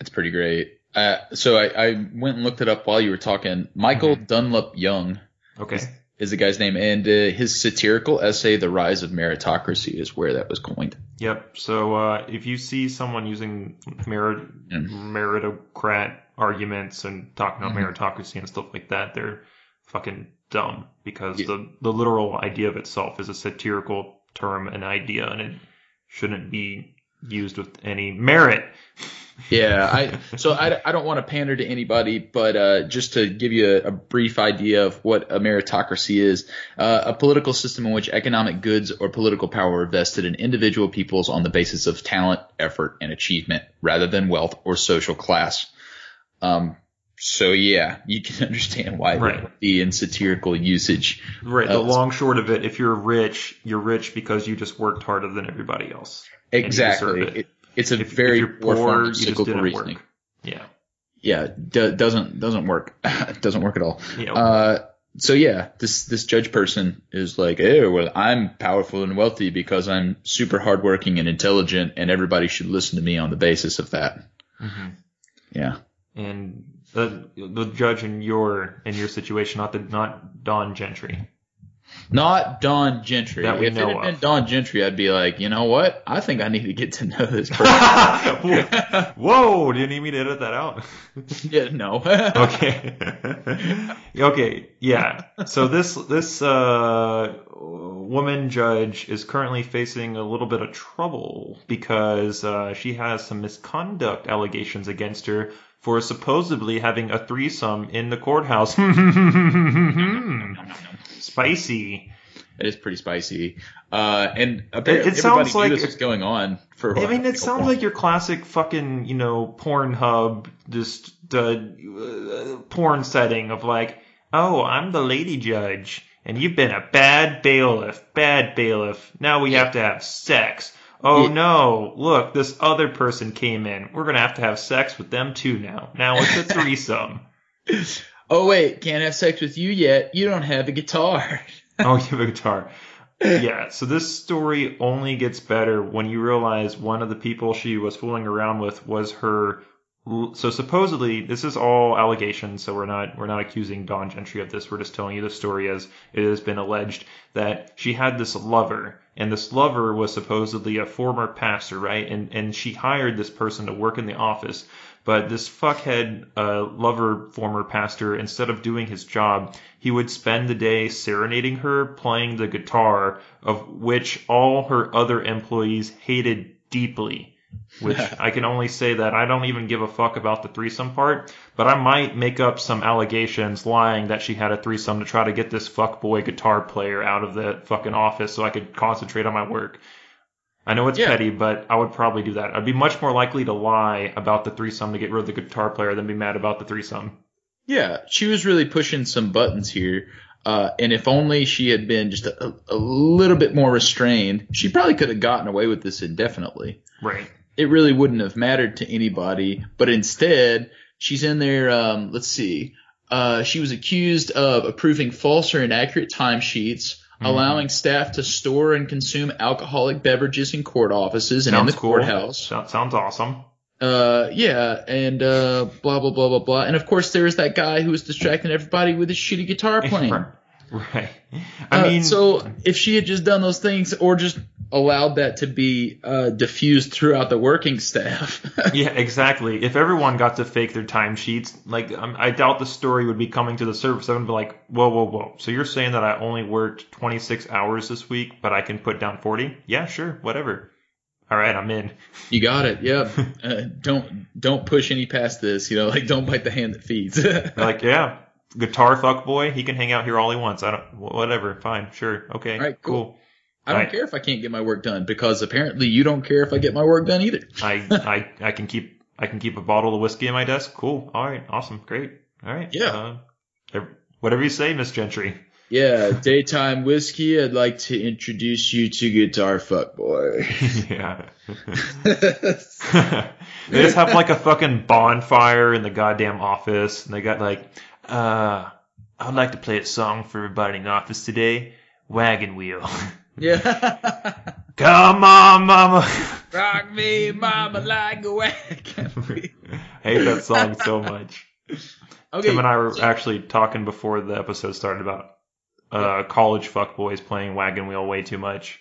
It's pretty great. Uh, so I, I went and looked it up while you were talking. Michael Dunlop Young Okay. Is the guy's name, and uh, his satirical essay, "The Rise of Meritocracy," is where that was coined. Yep. So uh, if you see someone using merit Mm. meritocrat arguments and talking about Mhm. meritocracy and stuff like that, they're fucking dumb because Yeah. the the literal idea of itself is a satirical term and idea, and it shouldn't be used with any merit. Yeah, I so I, I don't want to pander to anybody, but uh, just to give you a, a brief idea of what a meritocracy is, uh, a political system in which economic goods or political power are vested in individual peoples on the basis of talent, effort, and achievement, rather than wealth or social class. Um, so yeah, you can understand why Right. be in satirical usage. Right. The Uh, long short of it, if you're rich, you're rich because you just worked harder than everybody else. Exactly. Deserve it. It, it's a If, very if poor, form of cyclical reasoning. work. Yeah. Yeah, do, doesn't doesn't work. doesn't work at all. Yeah. Uh, so yeah, this this judge person is like, oh well, I'm powerful and wealthy because I'm super hardworking and intelligent, and everybody should listen to me on the basis of that. Mhm. Yeah, and the the judge in your in your situation, not the not Dawn Gentry. Not Dawn Gentry. That we if know it had been. Dawn Gentry, I'd be like, you know what? I think I need to get to know this person. Whoa! Do you need me to edit that out? yeah, no. okay. okay. Yeah. So this this uh, woman judge is currently facing a little bit of trouble because uh, she has some misconduct allegations against her for supposedly having a threesome in the courthouse. Spicy. It is pretty spicy. Uh, and apparently it sounds everybody knew like- this was going on for. a I mean, it sounds like your classic fucking, you know, Pornhub, just uh, uh, porn setting of like, oh, I'm the lady judge, and you've been a bad bailiff, bad bailiff. Now we have to have sex. Oh Yeah. no, look, this other person came in. We're gonna have to have sex with them too now. Now it's a threesome. Oh wait, can't have sex with you yet. You don't have a guitar. oh, you have a guitar. Yeah, so this story only gets better when you realize one of the people she was fooling around with was her. So supposedly, this is all allegations. So we're not we're not accusing Dawn Gentry of this. We're just telling you the story as it has been alleged that she had this lover, and this lover was supposedly a former pastor, right? And and she hired this person to work in the office. But this fuckhead uh, lover, former pastor, instead of doing his job, he would spend the day serenading her, playing the guitar, of which all her other employees hated deeply. Which I can only say that I don't even give a fuck about the threesome part, but I might make up some allegations lying that she had a threesome to try to get this fuckboy guitar player out of the fucking office so I could concentrate on my work. I know it's Yeah. petty, but I would probably do that. I'd be much more likely to lie about the threesome to get rid of the guitar player than be mad about the threesome. Yeah, she was really pushing some buttons here. Uh, and if only she had been just a, a little bit more restrained, she probably could have gotten away with this indefinitely. Right. It really wouldn't have mattered to anybody. But instead, she's in there. Um, let's see. Uh, she was accused of approving false or inaccurate timesheets, Mhm. allowing staff to store and consume alcoholic beverages in court offices and in the cool. courthouse. So- sounds awesome. Uh, yeah, and uh, blah blah blah blah blah. And of course, there was that guy who was distracting everybody with his shitty guitar playing. Right. I Uh, mean, so if she had just done those things, or just allowed that to be uh, diffused throughout the working staff, yeah, exactly. If everyone got to fake their timesheets, like um, I doubt the story would be coming to the surface. I would be like, whoa, whoa, whoa. So you're saying that I only worked 26 hours this week, but I can put down 40? Yeah, sure, whatever. all right, I'm in. You got it. Yep. Uh, don't don't push any past this. You know, like don't bite the hand that feeds. Like, yeah, guitar fuck boy, he can hang out here all he wants. I don't, whatever, fine, sure, okay, All right, cool. cool. I don't Right. care if I can't get my work done because apparently you don't care if I get my work done either. I, I, I can keep, I can keep a bottle of whiskey in my desk. Cool. All right, awesome, great. All right. Yeah. Uh, whatever you say, Miss Gentry. Yeah, daytime whiskey. I'd like to introduce you to Guitar Fuckboy. yeah. they just have like a fucking bonfire in the goddamn office, and they got like, uh, I'd like to play a song for everybody in the office today. Wagon wheel. Yeah. Come on, mama. Rock me, mama, like a wagon. I hate that song so much. Okay. Tim and I were actually talking before the episode started about uh, college fuckboys playing wagon wheel way too much.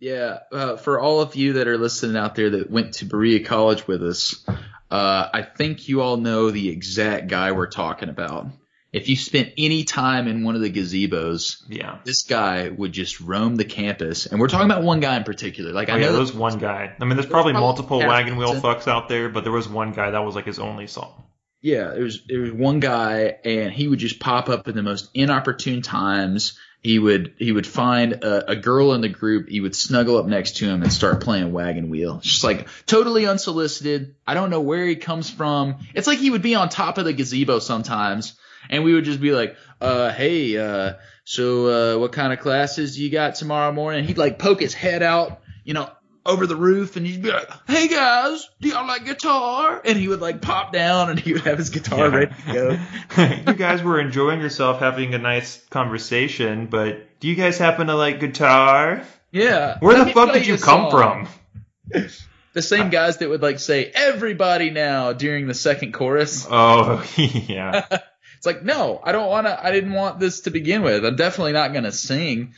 Yeah, uh, for all of you that are listening out there that went to Berea College with us, uh, I think you all know the exact guy we're talking about. If you spent any time in one of the gazebos, Yeah. this guy would just roam the campus. And we're talking about one guy in particular. Like Oh, I yeah, know there was one guy. I mean, there's probably probably multiple half wagon wheel percent. fucks out there, but there was one guy that was like his only song. Yeah, there was there was one guy, and he would just pop up in the most inopportune times. He would he would find a, a girl in the group. He would snuggle up next to him and start playing wagon wheel. It's just like totally unsolicited. I don't know where he comes from. It's like he would be on top of the gazebo sometimes, and we would just be like, uh, "Hey, uh, so uh, what kind of classes you got tomorrow morning?" He'd like poke his head out, you know, over the roof, and he'd be like, "Hey guys, do y'all like guitar?" And he would like pop down, and he would have his guitar Yeah. ready to go. you guys were enjoying yourself having a nice conversation, but do you guys happen to like guitar? Yeah. Where Let the fuck did you come song. from? The same guys that would like say "everybody now" during the second chorus. Oh, yeah. It's like, no, I don't want to. I didn't want this to begin with. I'm definitely not gonna sing.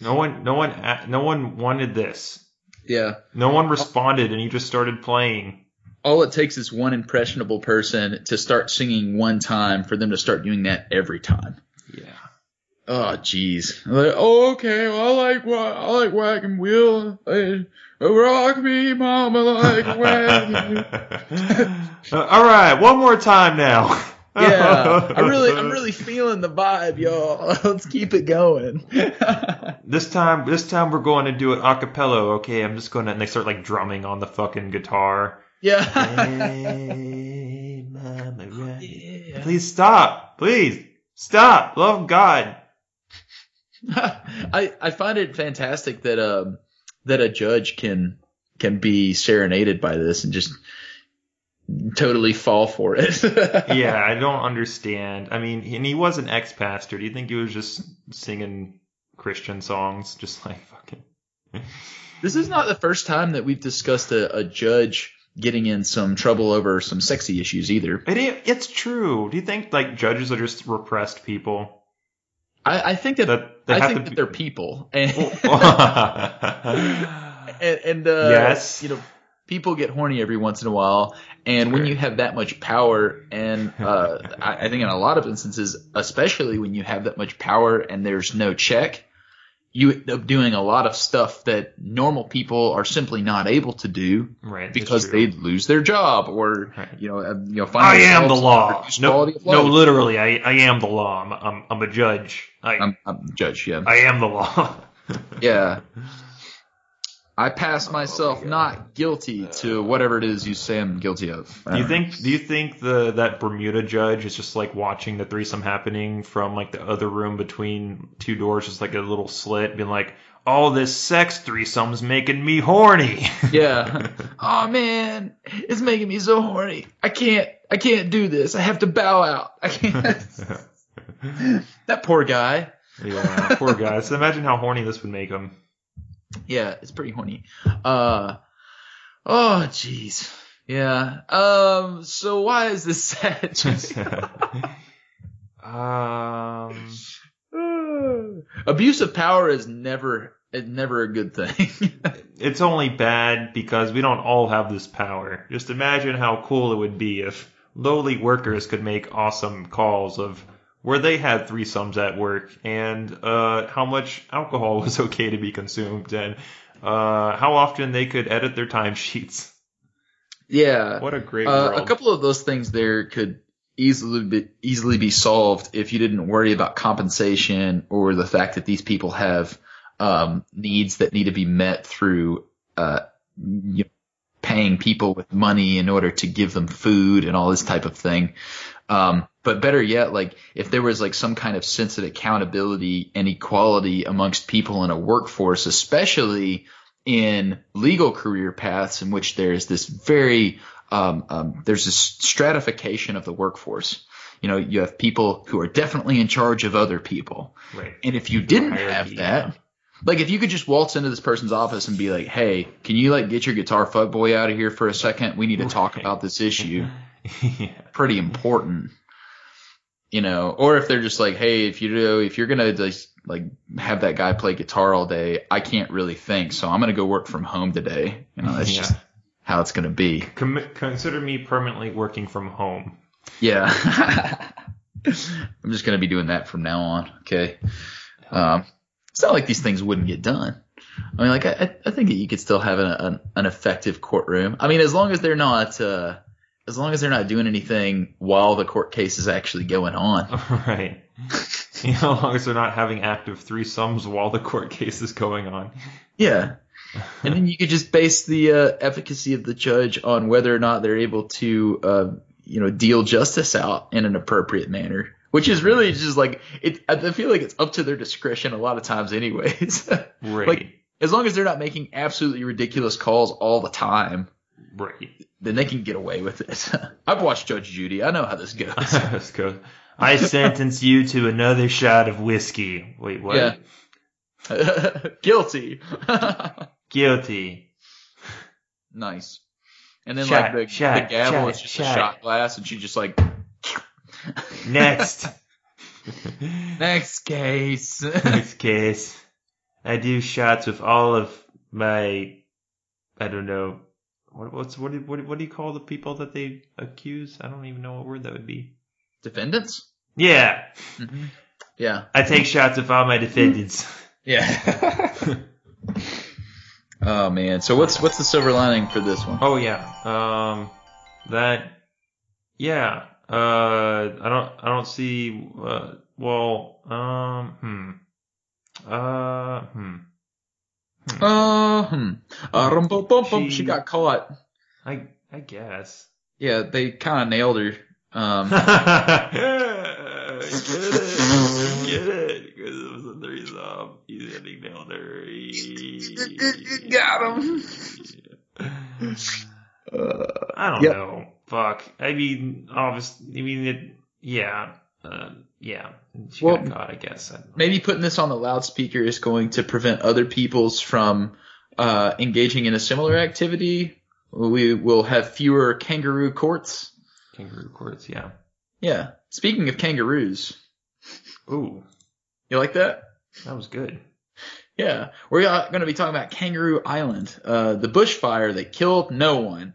No one, no one, no one wanted this. Yeah. No one responded, and you just started playing. All it takes is one impressionable person to start singing one time for them to start doing that every time. Yeah. Oh, jeez. Like, oh, okay. Well, I like I like wagon wheel. I, rock me, mama, like wagon. All right, one more time now. yeah, I really, I'm really feeling the vibe, y'all. Let's keep it going. This time, this time we're going to do it a cappella. Okay, I'm just gonna. And they start like drumming on the fucking guitar. yeah. Hey, mama, right. yeah. Please stop. Please stop. Love God. I I find it fantastic that um that a judge can can be serenaded by this and just totally fall for it. Yeah, I don't understand. I mean, and he was an ex-pastor. Do you think he was just singing Christian songs, just like fucking? This is not the first time that we've discussed a, a judge getting in some trouble over some sexy issues either. It, it's true. Do you think like judges are just repressed people? I, I think that, That they I think that be- they're people, and and, and uh, Yes. you know, people get horny every once in a while, and when you have that much power, and uh, I, I think in a lot of instances, especially when you have that much power and there's no check, you end up doing a lot of stuff that normal people are simply not able to do Right. because they lose their job or Right. you know uh, you know find I am the law. No, no, literally, I, I am the law. I'm, I'm, I'm a judge. I, I'm, I'm the judge. Yeah, I am the law. yeah. I pass Oh, myself not guilty to whatever it is you say I'm guilty of. Do you think? Do you think the that Bermuda judge is just like watching the threesome happening from like the other room between two doors, just like a little slit, being like, "All this sex threesome's making me horny." Yeah. oh man, it's making me so horny. I can't. I can't do this. I have to bow out. I can't. that poor guy. yeah, poor guy. So imagine how horny this would make him. Yeah, it's pretty horny. Uh. Oh jeez. Yeah. Um. So why is this sad? um. Abuse of power is never never a good thing. it's only bad because we don't all have this power. Just imagine how cool it would be if lowly workers could make awesome calls of where they had threesomes at work and uh, how much alcohol was okay to be consumed and uh, how often they could edit their timesheets. Yeah. What a great Uh, world. a couple of those things there could easily be, easily be solved if you didn't worry about compensation or the fact that these people have um, needs that need to be met through uh, you know, paying people with money in order to give them food and all this type of thing. Um, but better yet, like if there was like some kind of sense of accountability and equality amongst people in a workforce, especially in legal career paths in which there's this very um, um, there's this stratification of the workforce. You know, you have people who are definitely in charge of other people, right. and if you didn't have that, like if you could just waltz into this person's office and be like, "Hey, can you like get your guitar fuckboy out of here for a second? We need to talk Right. about this issue. yeah. Pretty important." You know, or if they're just like, "Hey, if you do, if you're gonna just like have that guy play guitar all day, I can't really think, so I'm gonna go work from home today." You know, that's Yeah. just how it's gonna be. Com- consider me permanently working from home. Yeah. I'm just gonna be doing that from now on. Okay. Um, it's not like these things wouldn't get done. I mean, like I, I- think that you could still have an, an, an effective courtroom. I mean, as long as they're not, uh, as long as they're not doing anything while the court case is actually going on. right. You know, as long as they're not having active threesomes while the court case is going on. Yeah. And then you could just base the uh, efficacy of the judge on whether or not they're able to, uh, you know, deal justice out in an appropriate manner. Which is really just like it. I feel like it's up to their discretion a lot of times, anyways. Right. Like- as long as they're not making absolutely ridiculous calls all the time, right. then they can get away with it. I've watched Judge Judy. I know how this goes. I sentence you to another shot of whiskey. Wait, what? Yeah. Guilty. Guilty. nice. And then Shot, like the, shot, the gavel shot, is just shot. a shot glass, and she just like Next. next case. Next case. I do shots with all of my, I don't know, what, what's what do, what, what do you call the people that they accuse? I don't even know what word that would be. Defendants. Yeah, Mm-hmm. Yeah. I take shots with all my defendants. Yeah. oh man. So what's what's the silver lining for this one? Oh yeah, um, that, yeah, uh, I don't, I don't see, uh, well, um, hmm, uh, hmm, Uh, hmm. Uh, rum, bum, bum, bum. She- She got caught. I, I guess. Yeah, they kind of nailed her. Um, get it, get it, because it was a threesome. He's getting nailed her. Got him. uh, I don't Yep. know. Fuck. I mean, obviously, I mean, it, yeah, uh, yeah. She Well, got caught, I guess. I maybe putting this on the loudspeaker is going to prevent other peoples from uh, engaging in a similar activity. We will have fewer kangaroo courts. Kangaroo courts, yeah. Yeah. Speaking of kangaroos, Ooh, you like that? that was good. Yeah, we're going to be talking about Kangaroo Island, uh, the bushfire that killed no one.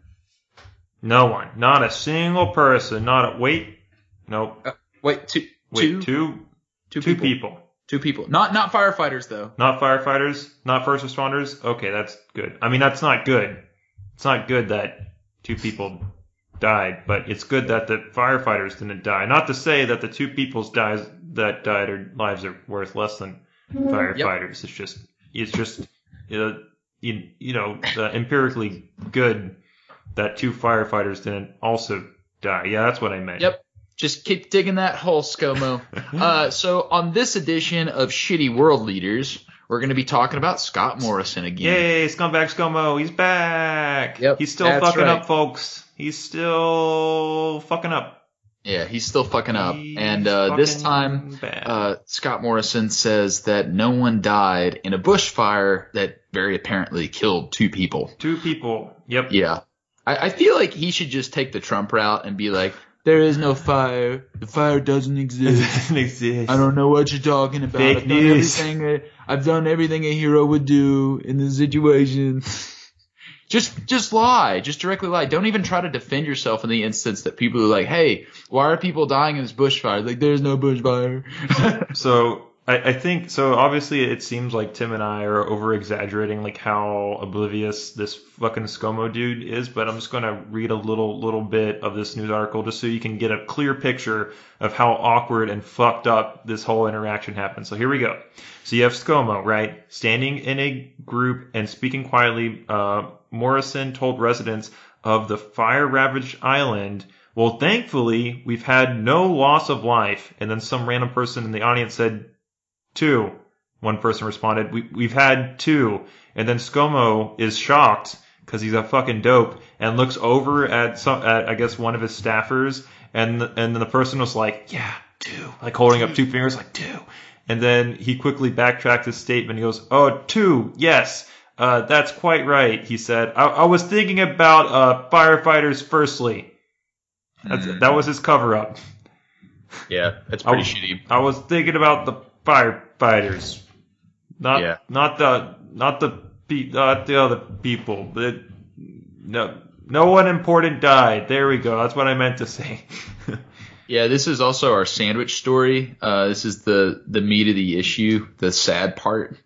No one, not a single person, not a wait, nope. Wait, two, Wait, two, two, two two people. people. Two people. Not not firefighters though. Not firefighters, not first responders. Okay, that's good. I mean, that's not good. It's not good that two people died, but it's good that the firefighters didn't die. Not to say that the two people's dies that died or lives are worth less than firefighters. It's just it's just you know, you, you know uh, empirically good that two firefighters didn't also die. Yeah, that's what I meant. Yep. Just keep digging that hole, ScoMo. uh, so on this edition of Shitty World Leaders, we're going to be talking about Scott Morrison again. Yay, Scumbag ScoMo, he's back. Yep, he's still fucking right. up, folks. He's still fucking up. Yeah, he's still fucking up. He's and uh, this time, uh, Scott Morrison says that no one died in a bushfire that very apparently killed two people. two people. Yep. Yeah. I, I feel like he should just take the Trump route and be like, there is no fire. The fire doesn't It exist. doesn't exist. I don't know what you're talking about. Fake I've news. done everything. A, I've done everything a hero would do in this situation. Just, just lie. Just directly lie. Don't even try to defend yourself in the instance that people are like, "Hey, why are people dying in this bushfire?" Like, there's no bushfire. So I, I think so. Obviously, it seems like Tim and I are over exaggerating like how oblivious this fucking ScoMo dude is. But I'm just gonna read a little little bit of this news article just so you can get a clear picture of how awkward and fucked up this whole interaction happened. So here we go. So you have ScoMo, right, standing in a group and speaking quietly. Uh, Morrison told residents of the fire ravaged island. Well, thankfully, we've had no loss of life. And then some random person in the audience said, two. One person responded, we, we've had two. And then ScoMo is shocked because he's a fucking dope and looks over at some, at, I guess one of his staffers. And, and then the person was like, yeah, two. Like holding up two fingers, like two. And then he quickly backtracked his statement. He goes, oh, two. Yes. Uh, that's quite right. He said, I, I was thinking about, uh, firefighters firstly. Mm. That was his cover up. Yeah, that's pretty I- shitty. I was thinking about the firefighters, not Yeah. not the not the pe- not the other people. But no, no one important died. There we go. That's what I meant to say. Yeah, this is also our sandwich story. Uh, this is the the meat of the issue, the sad part.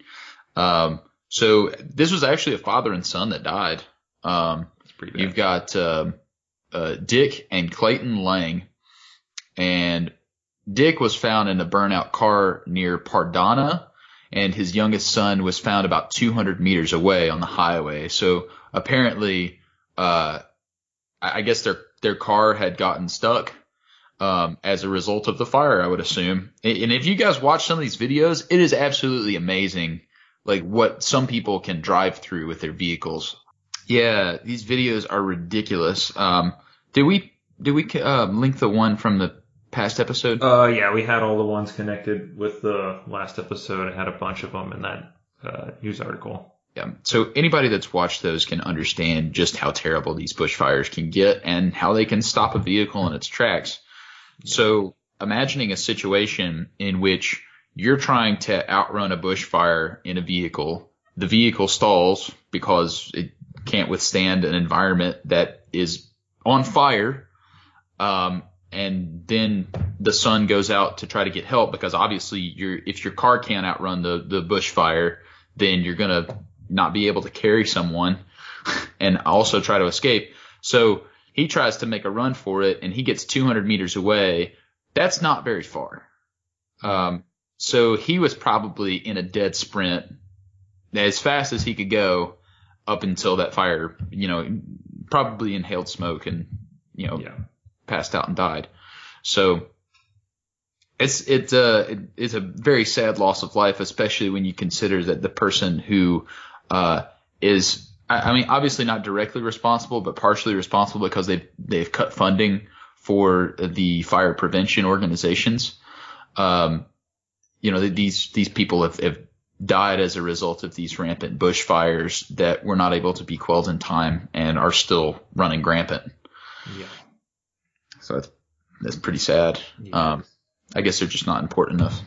Um, so this was actually a father and son that died. Um, pretty You've got um uh, Dick and Clayton Lang, and Dick was found in a burnout car near Parndana, and his youngest son was found about 200 meters away on the highway. So apparently, uh, I guess their their car had gotten stuck um, as a result of the fire. I would assume. And and if you guys watch some of these videos, it is absolutely amazing, like what some people can drive through with their vehicles. Yeah, these videos are ridiculous. Um, did we did we uh, link the one from the past episode? Uh, yeah, we had all the ones connected with the last episode. I had a bunch of them in that uh, news article. Yeah. So anybody that's watched those can understand just how terrible these bushfires can get and how they can stop a vehicle in its tracks. So imagining a situation in which you're trying to outrun a bushfire in a vehicle, the vehicle stalls because it can't withstand an environment that is on fire. Um, and then the sun goes out to try to get help because obviously you're, if your car can't outrun the, the bushfire, then you're to not be able to carry someone and also try to escape. So he tries to make a run for it and he gets 200 meters away. That's not very far. Um, so he was probably in a dead sprint as fast as he could go up until that fire, you know, probably inhaled smoke and, you know, Yeah. Passed out and died. So it's it's a it- it's a very sad loss of life, especially when you consider that the person who uh, is I, I mean obviously not directly responsible, but partially responsible because they've they've cut funding for the fire prevention organizations. Um, you know these these people have, have died as a result of these rampant bushfires that were not able to be quelled in time and are still running rampant. Yeah. So that's, that's pretty sad. Yeah. Um, I guess they're just not important enough.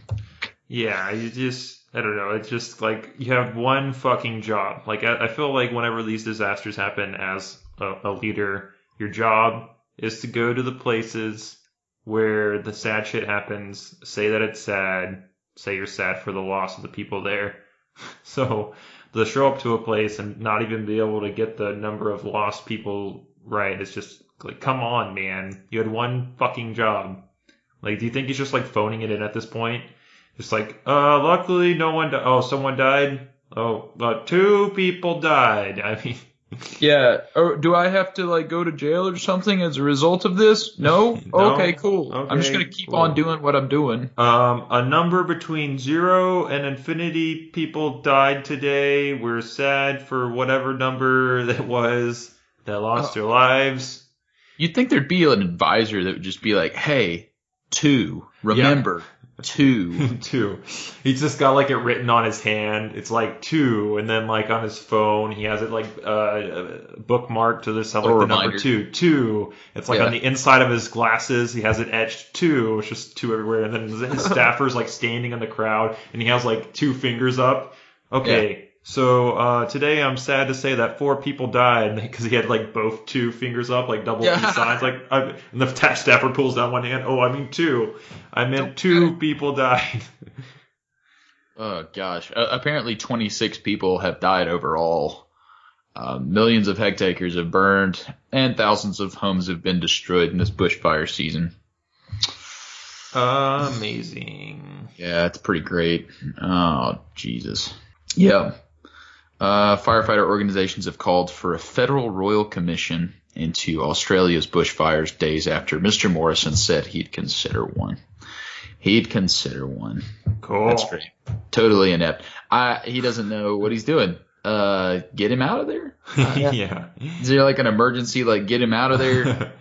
Yeah, you just I don't know. It's just like you have one fucking job. Like I, I feel like whenever these disasters happen, as a, a leader, your job is to go to the places where the sad shit happens. Say that it's sad. Say you're sad for the loss of the people there. So to show up to a place and not even be able to get the number of lost people right is just like, come on, man. You had one fucking job. Like, do you think he's just like phoning it in at this point? Just like, uh, luckily no one, di- oh, someone died. Oh, uh, two people died. I mean, Yeah. Or do I have to like go to jail or something as a result of this? No. No. Okay, cool. I'm just gonna keep cool. on doing what I'm doing. um, a number between zero and infinity people died today. We're sad for whatever number that was that lost their lives. You'd think there'd be an advisor that would just be like, "Hey, two, remember, two." two. He's just got like it written on his hand. It's like two, and then like on his phone, he has it like uh, bookmarked to this like the number two, two. It's like Yeah. on the inside of his glasses, he has it etched two. It's just two everywhere, and then his staffer's like standing in the crowd, and he has like two fingers up. Okay. So uh, today I'm sad to say that four people died because he had like both two fingers up, like double Yeah. peace signs. Like, I, and the tax staffer pulls down one hand. Oh, I mean two. I meant two people died. Oh gosh. Uh, apparently, 26 people have died overall. Uh, millions of hectares have burned, and thousands of homes have been destroyed in this bushfire season. Amazing. Yeah, it's pretty great. Oh Jesus. Yeah. Uh, firefighter organizations have called for a federal royal commission into Australia's bushfires days after Mr. Morrison said he'd consider one. He'd consider one. Cool. That's great. Totally inept. I, he doesn't know what he's doing. Uh, get him out of there. yeah. Is there like an emergency? Like get him out of there.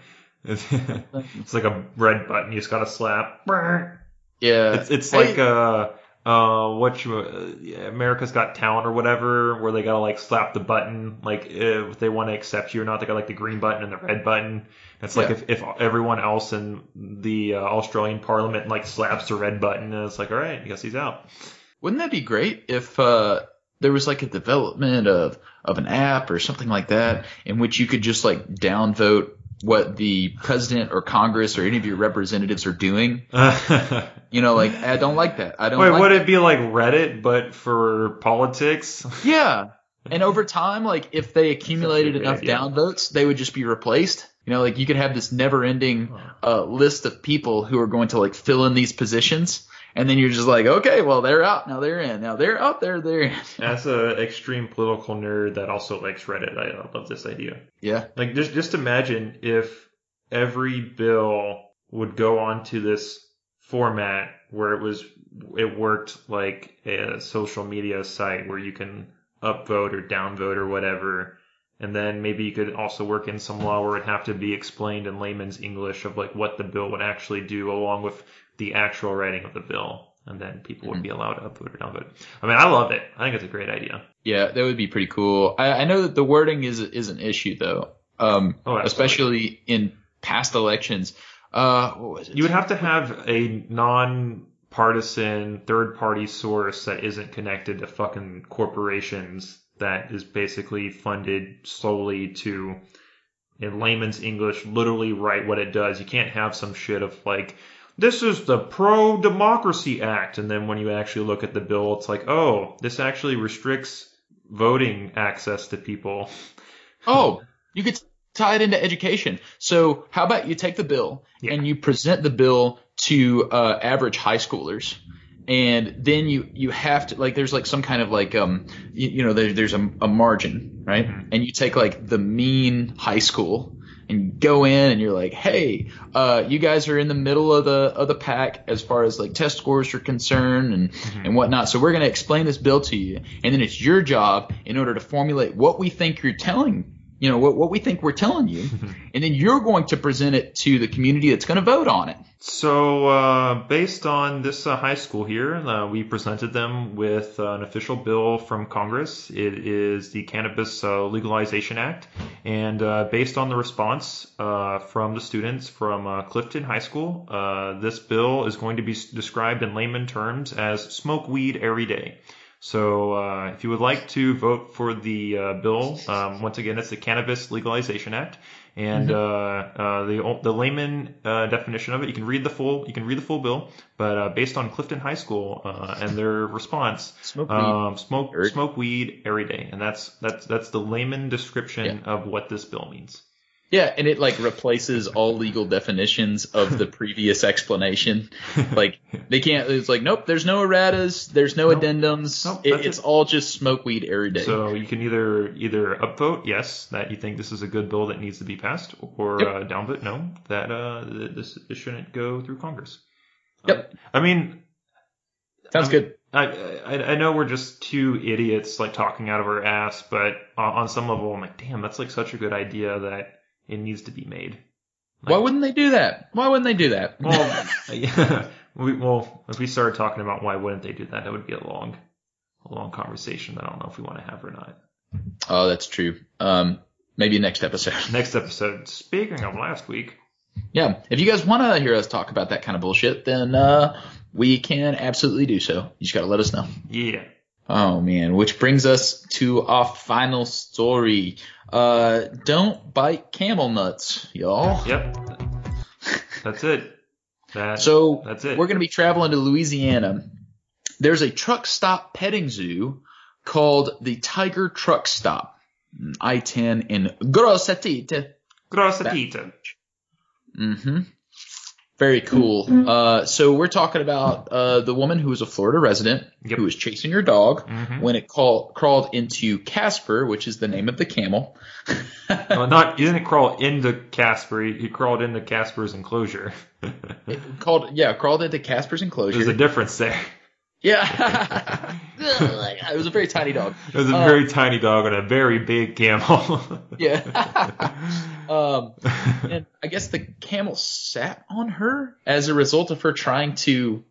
it's, it's like a red button you just gotta slap. Yeah. It's it's Hey. like uh uh what you uh, America's Got Talent or whatever where they gotta like slap the button like if they want to accept you or not they got like the green button and the red button. It's like Yeah. if, if everyone else in the uh, Australian Parliament like slaps the red button and it's like all right I guess he's out. Wouldn't that be great if uh, there was like a development of of an app or something like that in which you could just like downvote what the president or Congress or any of your representatives are doing? You know, like I don't like that. I don't. like would that. it be like Reddit but for politics? Yeah. And over time, like if they accumulated enough idea. downvotes, they would just be replaced. You know, like you could have this never-ending uh, list of people who are going to like fill in these positions, and then you're just like, okay, well they're out, now they're in, now they're out, there, they're in. As an extreme political nerd that also likes Reddit, I I love this idea. Yeah. Like just just imagine if every bill would go onto this format where it was it worked like a social media site where you can upvote or downvote or whatever. And then maybe you could also work in some law where it'd have to be explained in layman's English of like what the bill would actually do along with the actual writing of the bill. And then people would be allowed to upvote or downvote. I mean, I love it. I think it's a great idea. Yeah, that would be pretty cool. I, I know that the wording is is an issue though, um, Oh, especially in past elections. Uh, what was it? You would have to have a non-partisan third-party source that isn't connected to fucking corporations that is basically funded solely to, in layman's English, literally write what it does. You can't have some shit of like, this is the Pro-Democracy Act, and then when you actually look at the bill, it's like, oh, this actually restricts voting access to people. Oh, you could tie it into education. So how about you take the bill Yeah. and you present the bill to uh, average high schoolers, and then you you have to like there's like some kind of like um you, you know there, there's a, a margin right, Mhm. and you take like the mean high school. And you go in and you're like, hey, uh, you guys are in the middle of the of the pack as far as like test scores are concerned and and whatnot. So we're going to explain this bill to you, and then it's your job in order to formulate what we think you're telling, you know, what what we think we're telling you, and then you're going to present it to the community that's going to vote on it. So, uh, based on this uh, high school here, uh, we presented them with uh, an official bill from Congress. It is the Cannabis uh, Legalization Act. And uh, based on the response uh, from the students from uh, Clifton High School, uh, this bill is going to be described in layman terms as smoke weed every day. So, uh, if you would like to vote for the uh, bill, um, once again, it's the Cannabis Legalization Act, and uh, uh, the the layman uh, definition of it. You can read the full you can read the full bill, but uh, based on Clifton High School uh, and their response, Smoke weed. um, smoke smoke weed every day, and that's that's that's the layman description of what this bill means. Yeah, and it like replaces all legal definitions of the previous explanation. Like they can't. It's like nope. There's no erratas. There's no Nope. addendums. Nope, it, it's it. all just smoke weed every day. So you can either either upvote yes that you think this is a good bill that needs to be passed, or Yep. uh, downvote no that uh, this, this shouldn't go through Congress. Yep. Uh, I mean, Sounds I mean, good. I, I I know we're just two idiots like talking out of our ass, but on, on some level, I'm like, damn, that's like such a good idea that it needs to be made. Why wouldn't they do that? Why wouldn't they do that? Well, yeah, we, well, if we started talking about why wouldn't they do that, that would be a long, a long conversation that I don't know if we want to have or not. oh, that's true. Um, maybe next episode. Next episode. Speaking of last week, Yeah, if you guys want to hear us talk about that kind of bullshit, then uh, we can absolutely do so. You just gotta let us know. yeah, Oh man, which brings us to our final story. Uh, don't bite camel nuts, y'all. yep, that's it. That So that's it. we're gonna be traveling to Louisiana there's a truck stop petting zoo called the Tiger Truck Stop, I-10 in Grossetite. Grossatita. Mm-hmm. Very cool. Uh, so we're talking about uh, the woman who was a Florida resident Yep. who was chasing her dog Mhm. when it call, crawled into Casper, which is the name of the camel. Well, not he didn't crawl into Casper. He, he crawled into Casper's enclosure. It called yeah, crawled into Casper's enclosure. There's a difference there. Yeah, it was a very tiny dog. It was a Uh, very tiny dog and a very big camel. Yeah. um, and I guess the camel sat on her as a result of her trying to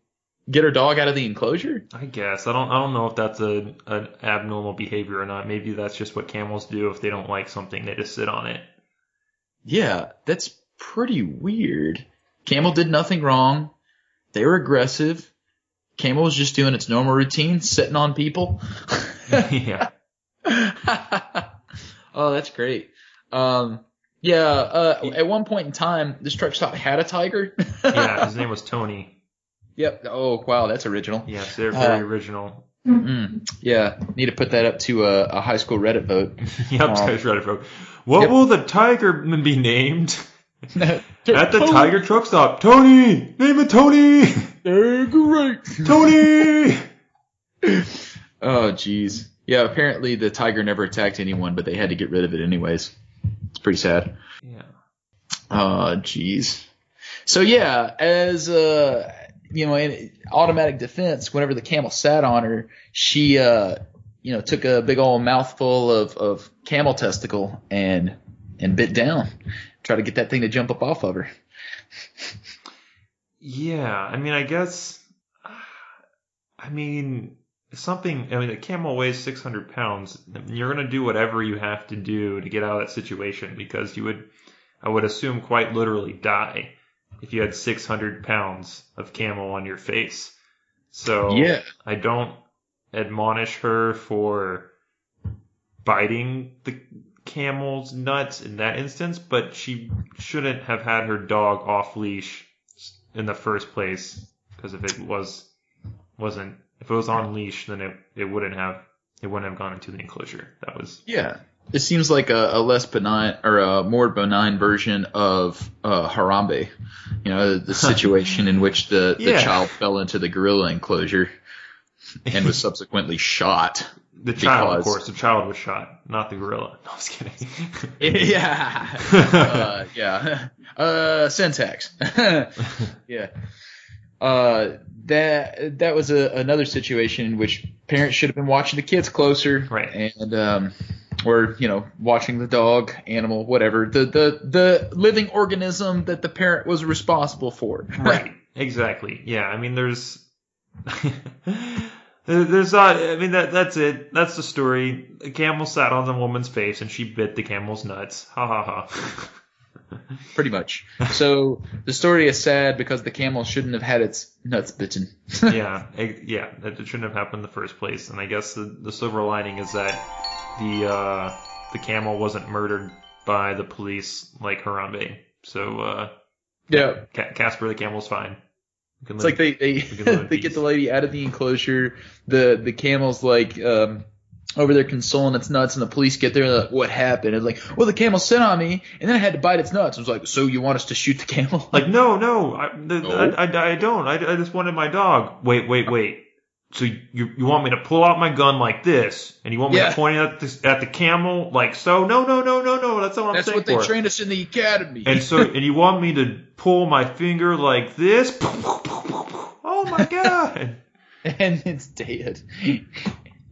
get her dog out of the enclosure. I guess I don't. I don't know if that's a an abnormal behavior or not. Maybe that's just what camels do. If they don't like something, they just sit on it. Yeah, that's pretty weird. Camel did nothing wrong. They were aggressive. Camel was just doing its normal routine, sitting on people. yeah. oh, that's great. Um, yeah, uh, at one point in time, this truck stop had a tiger. Yeah. His name was Tony. Yep. Oh, wow, that's original. Yes, they're very Uh, original. Mm, yeah, need to put that up to a, a high school Reddit vote. Yep. Tiger's Reddit bro. What Yep. will the tiger be named At the Tiger Truck Stop? Tony. Name it Tony. They're great. Tony. Oh, jeez. Yeah, apparently the tiger never attacked anyone, but they had to get rid of it anyways. It's pretty sad. yeah. Oh, jeez. So yeah, as uh, you know, in automatic defense, whenever the camel sat on her, she uh, you know, took a big old mouthful of of camel testicle and and bit down, try to get that thing to jump up off of her. Yeah, I mean, I guess, I mean, something, I mean, a camel weighs 600 pounds. You're going to do whatever you have to do to get out of that situation because you would, I would assume, quite literally die if you had 600 pounds of camel on your face. So, Yeah. I don't admonish her for biting the camel's nuts in that instance, but she shouldn't have had her dog off leash in the first place because if it was wasn't if it was on leash, then it it wouldn't have it wouldn't have gone into the enclosure. That was Yeah. It seems like a, a less benign or a more benign version of uh, Harambe. You know, the situation in which the, the child fell into the gorilla enclosure and was subsequently shot. the child, of course. The child was shot, not the gorilla. No, I was kidding. yeah. Uh, yeah. Uh, syntax. yeah. Uh, that that was a, another situation in which parents should have been watching the kids closer, Right. And um, or you know, watching the dog, animal, whatever the the the living organism that the parent was responsible for. right. Exactly. Yeah. I mean, there's. There- There's not. I mean that that's it. That's the story. A camel sat on the woman's face and she bit the camel's nuts. Ha ha ha. Pretty much. So the story is sad because the camel shouldn't have had its nuts bitten. yeah, it, yeah, that it shouldn't have happened in the first place. And I guess the, the silver lining is that the uh, the camel wasn't murdered by the police like Harambe. So uh, yeah. Ca- Casper the camel's fine. We can It's live- like they they, can live in they get the lady out of the enclosure. The the camel's like um over there consoling its nuts, and the police get there. And they're like, what happened? It's like, well, the camel sat on me, and then I had to bite its nuts. I was like, so you want us to shoot the camel? like no, no, I, the, No? I, I, I don't. I, I just wanted my dog. Wait, wait, wait. So you you want me to pull out my gun like this, and you want me Yeah. to point it at the at the camel like so? No, no, no, no, no. That's not what I'm That's saying what they trained us in the academy. And so, and you want me to pull my finger like this? Oh my god! and it's dead.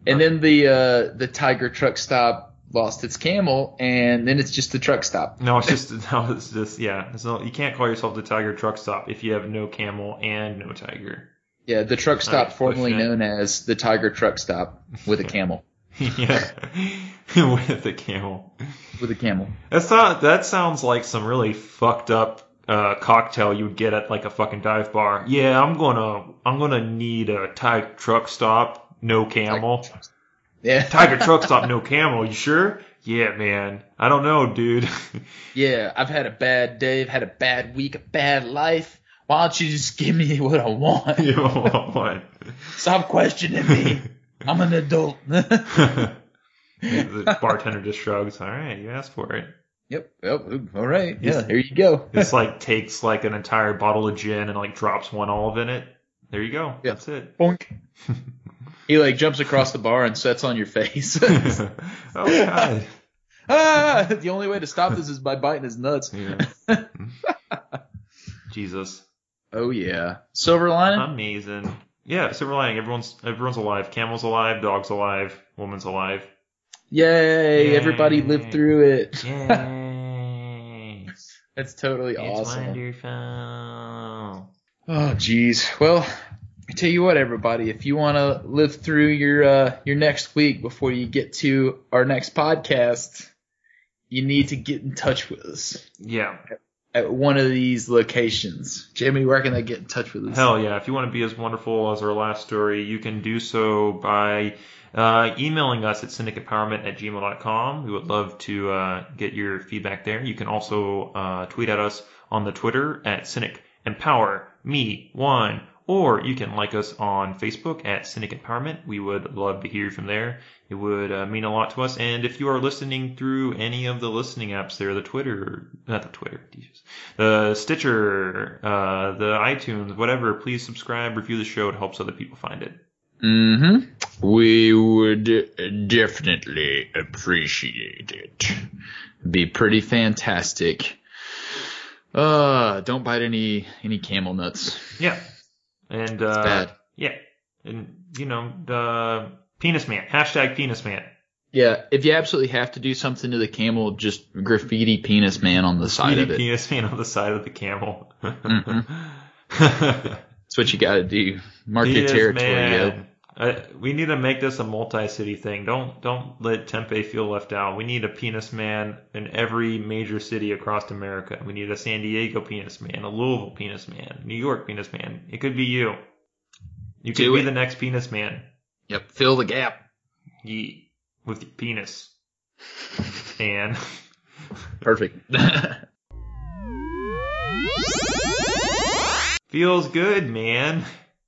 And then the uh, the tiger truck stop lost its camel, and then it's just the truck stop. No, it's just no, it's just yeah. It's you can't call yourself the Tiger Truck Stop if you have no camel and no tiger. Yeah, the truck stop, formerly known as the tiger truck stop, with a camel. yeah, with a camel. With a camel. That's not. That sounds like some really fucked up uh, cocktail you would get at like a fucking dive bar. Yeah, I'm gonna I'm gonna need a Tiger Truck Stop, no camel. Yeah. Tiger Truck Stop, no camel. You sure? Yeah, man. I don't know, dude. Yeah, I've had a bad day, I've had a bad week, a bad life. Why don't you just give me what I want? you know what? Stop questioning me. I'm an adult. the bartender just shrugs. All right, you asked for it. yep. Yep. All right. Yeah. Yes. There you go. This like takes like an entire bottle of gin and like drops one olive in it. There you go. Yeah. That's it. Boink. He like jumps across the bar and sets on your face. oh god. ah! The only way to stop this is by biting his nuts. Yeah. Jesus. Oh yeah. Silver lining. Amazing. Yeah, silver lining. Everyone's everyone's alive. Camel's alive. Dog's alive. Woman's alive. Yay! Yay. Everybody lived through it. Yay! That's totally it's awesome. wonderful. Oh, geez. Well, I tell you what, everybody, if you want to live through your uh, your next week before you get to our next podcast, you need to get in touch with us Yeah. At one of these locations. Jamie, where can they get in touch with us? Hell yeah. If you want to be as wonderful as our last story, you can do so by uh, emailing us at cynicempowerment at gmail.com. We would love to uh, get your feedback there. You can also uh, tweet at us on the Twitter at cynic empower me one. Or you can like us on Facebook at Cynic Empowerment. We would love to hear from there. It would uh, mean a lot to us. And if you are listening through any of the listening apps there, the Twitter, not the Twitter, the Stitcher, uh, the iTunes, whatever, please subscribe, review the show. It helps other people find it. Mm-hmm. We would definitely appreciate it. Be pretty fantastic. Uh, don't bite any any camel nuts. Yeah. And, It's uh, bad. yeah. And, you know, the penis man, hashtag penis man. Yeah, if you absolutely have to do something to the camel, just graffiti penis man on the side of it. Penis man on the side of the camel. That's what you got to do. Mark your Penis territory. Man. Uh, we need to make this a multi-city thing. Don't don't let Tempe feel left out. We need a penis man in every major city across America. We need a San Diego penis man, a Louisville penis man, New York penis man. It could be you. You could Do be it. the next penis man. Yep, fill the gap. Ye with your penis. And Perfect. feels good, man.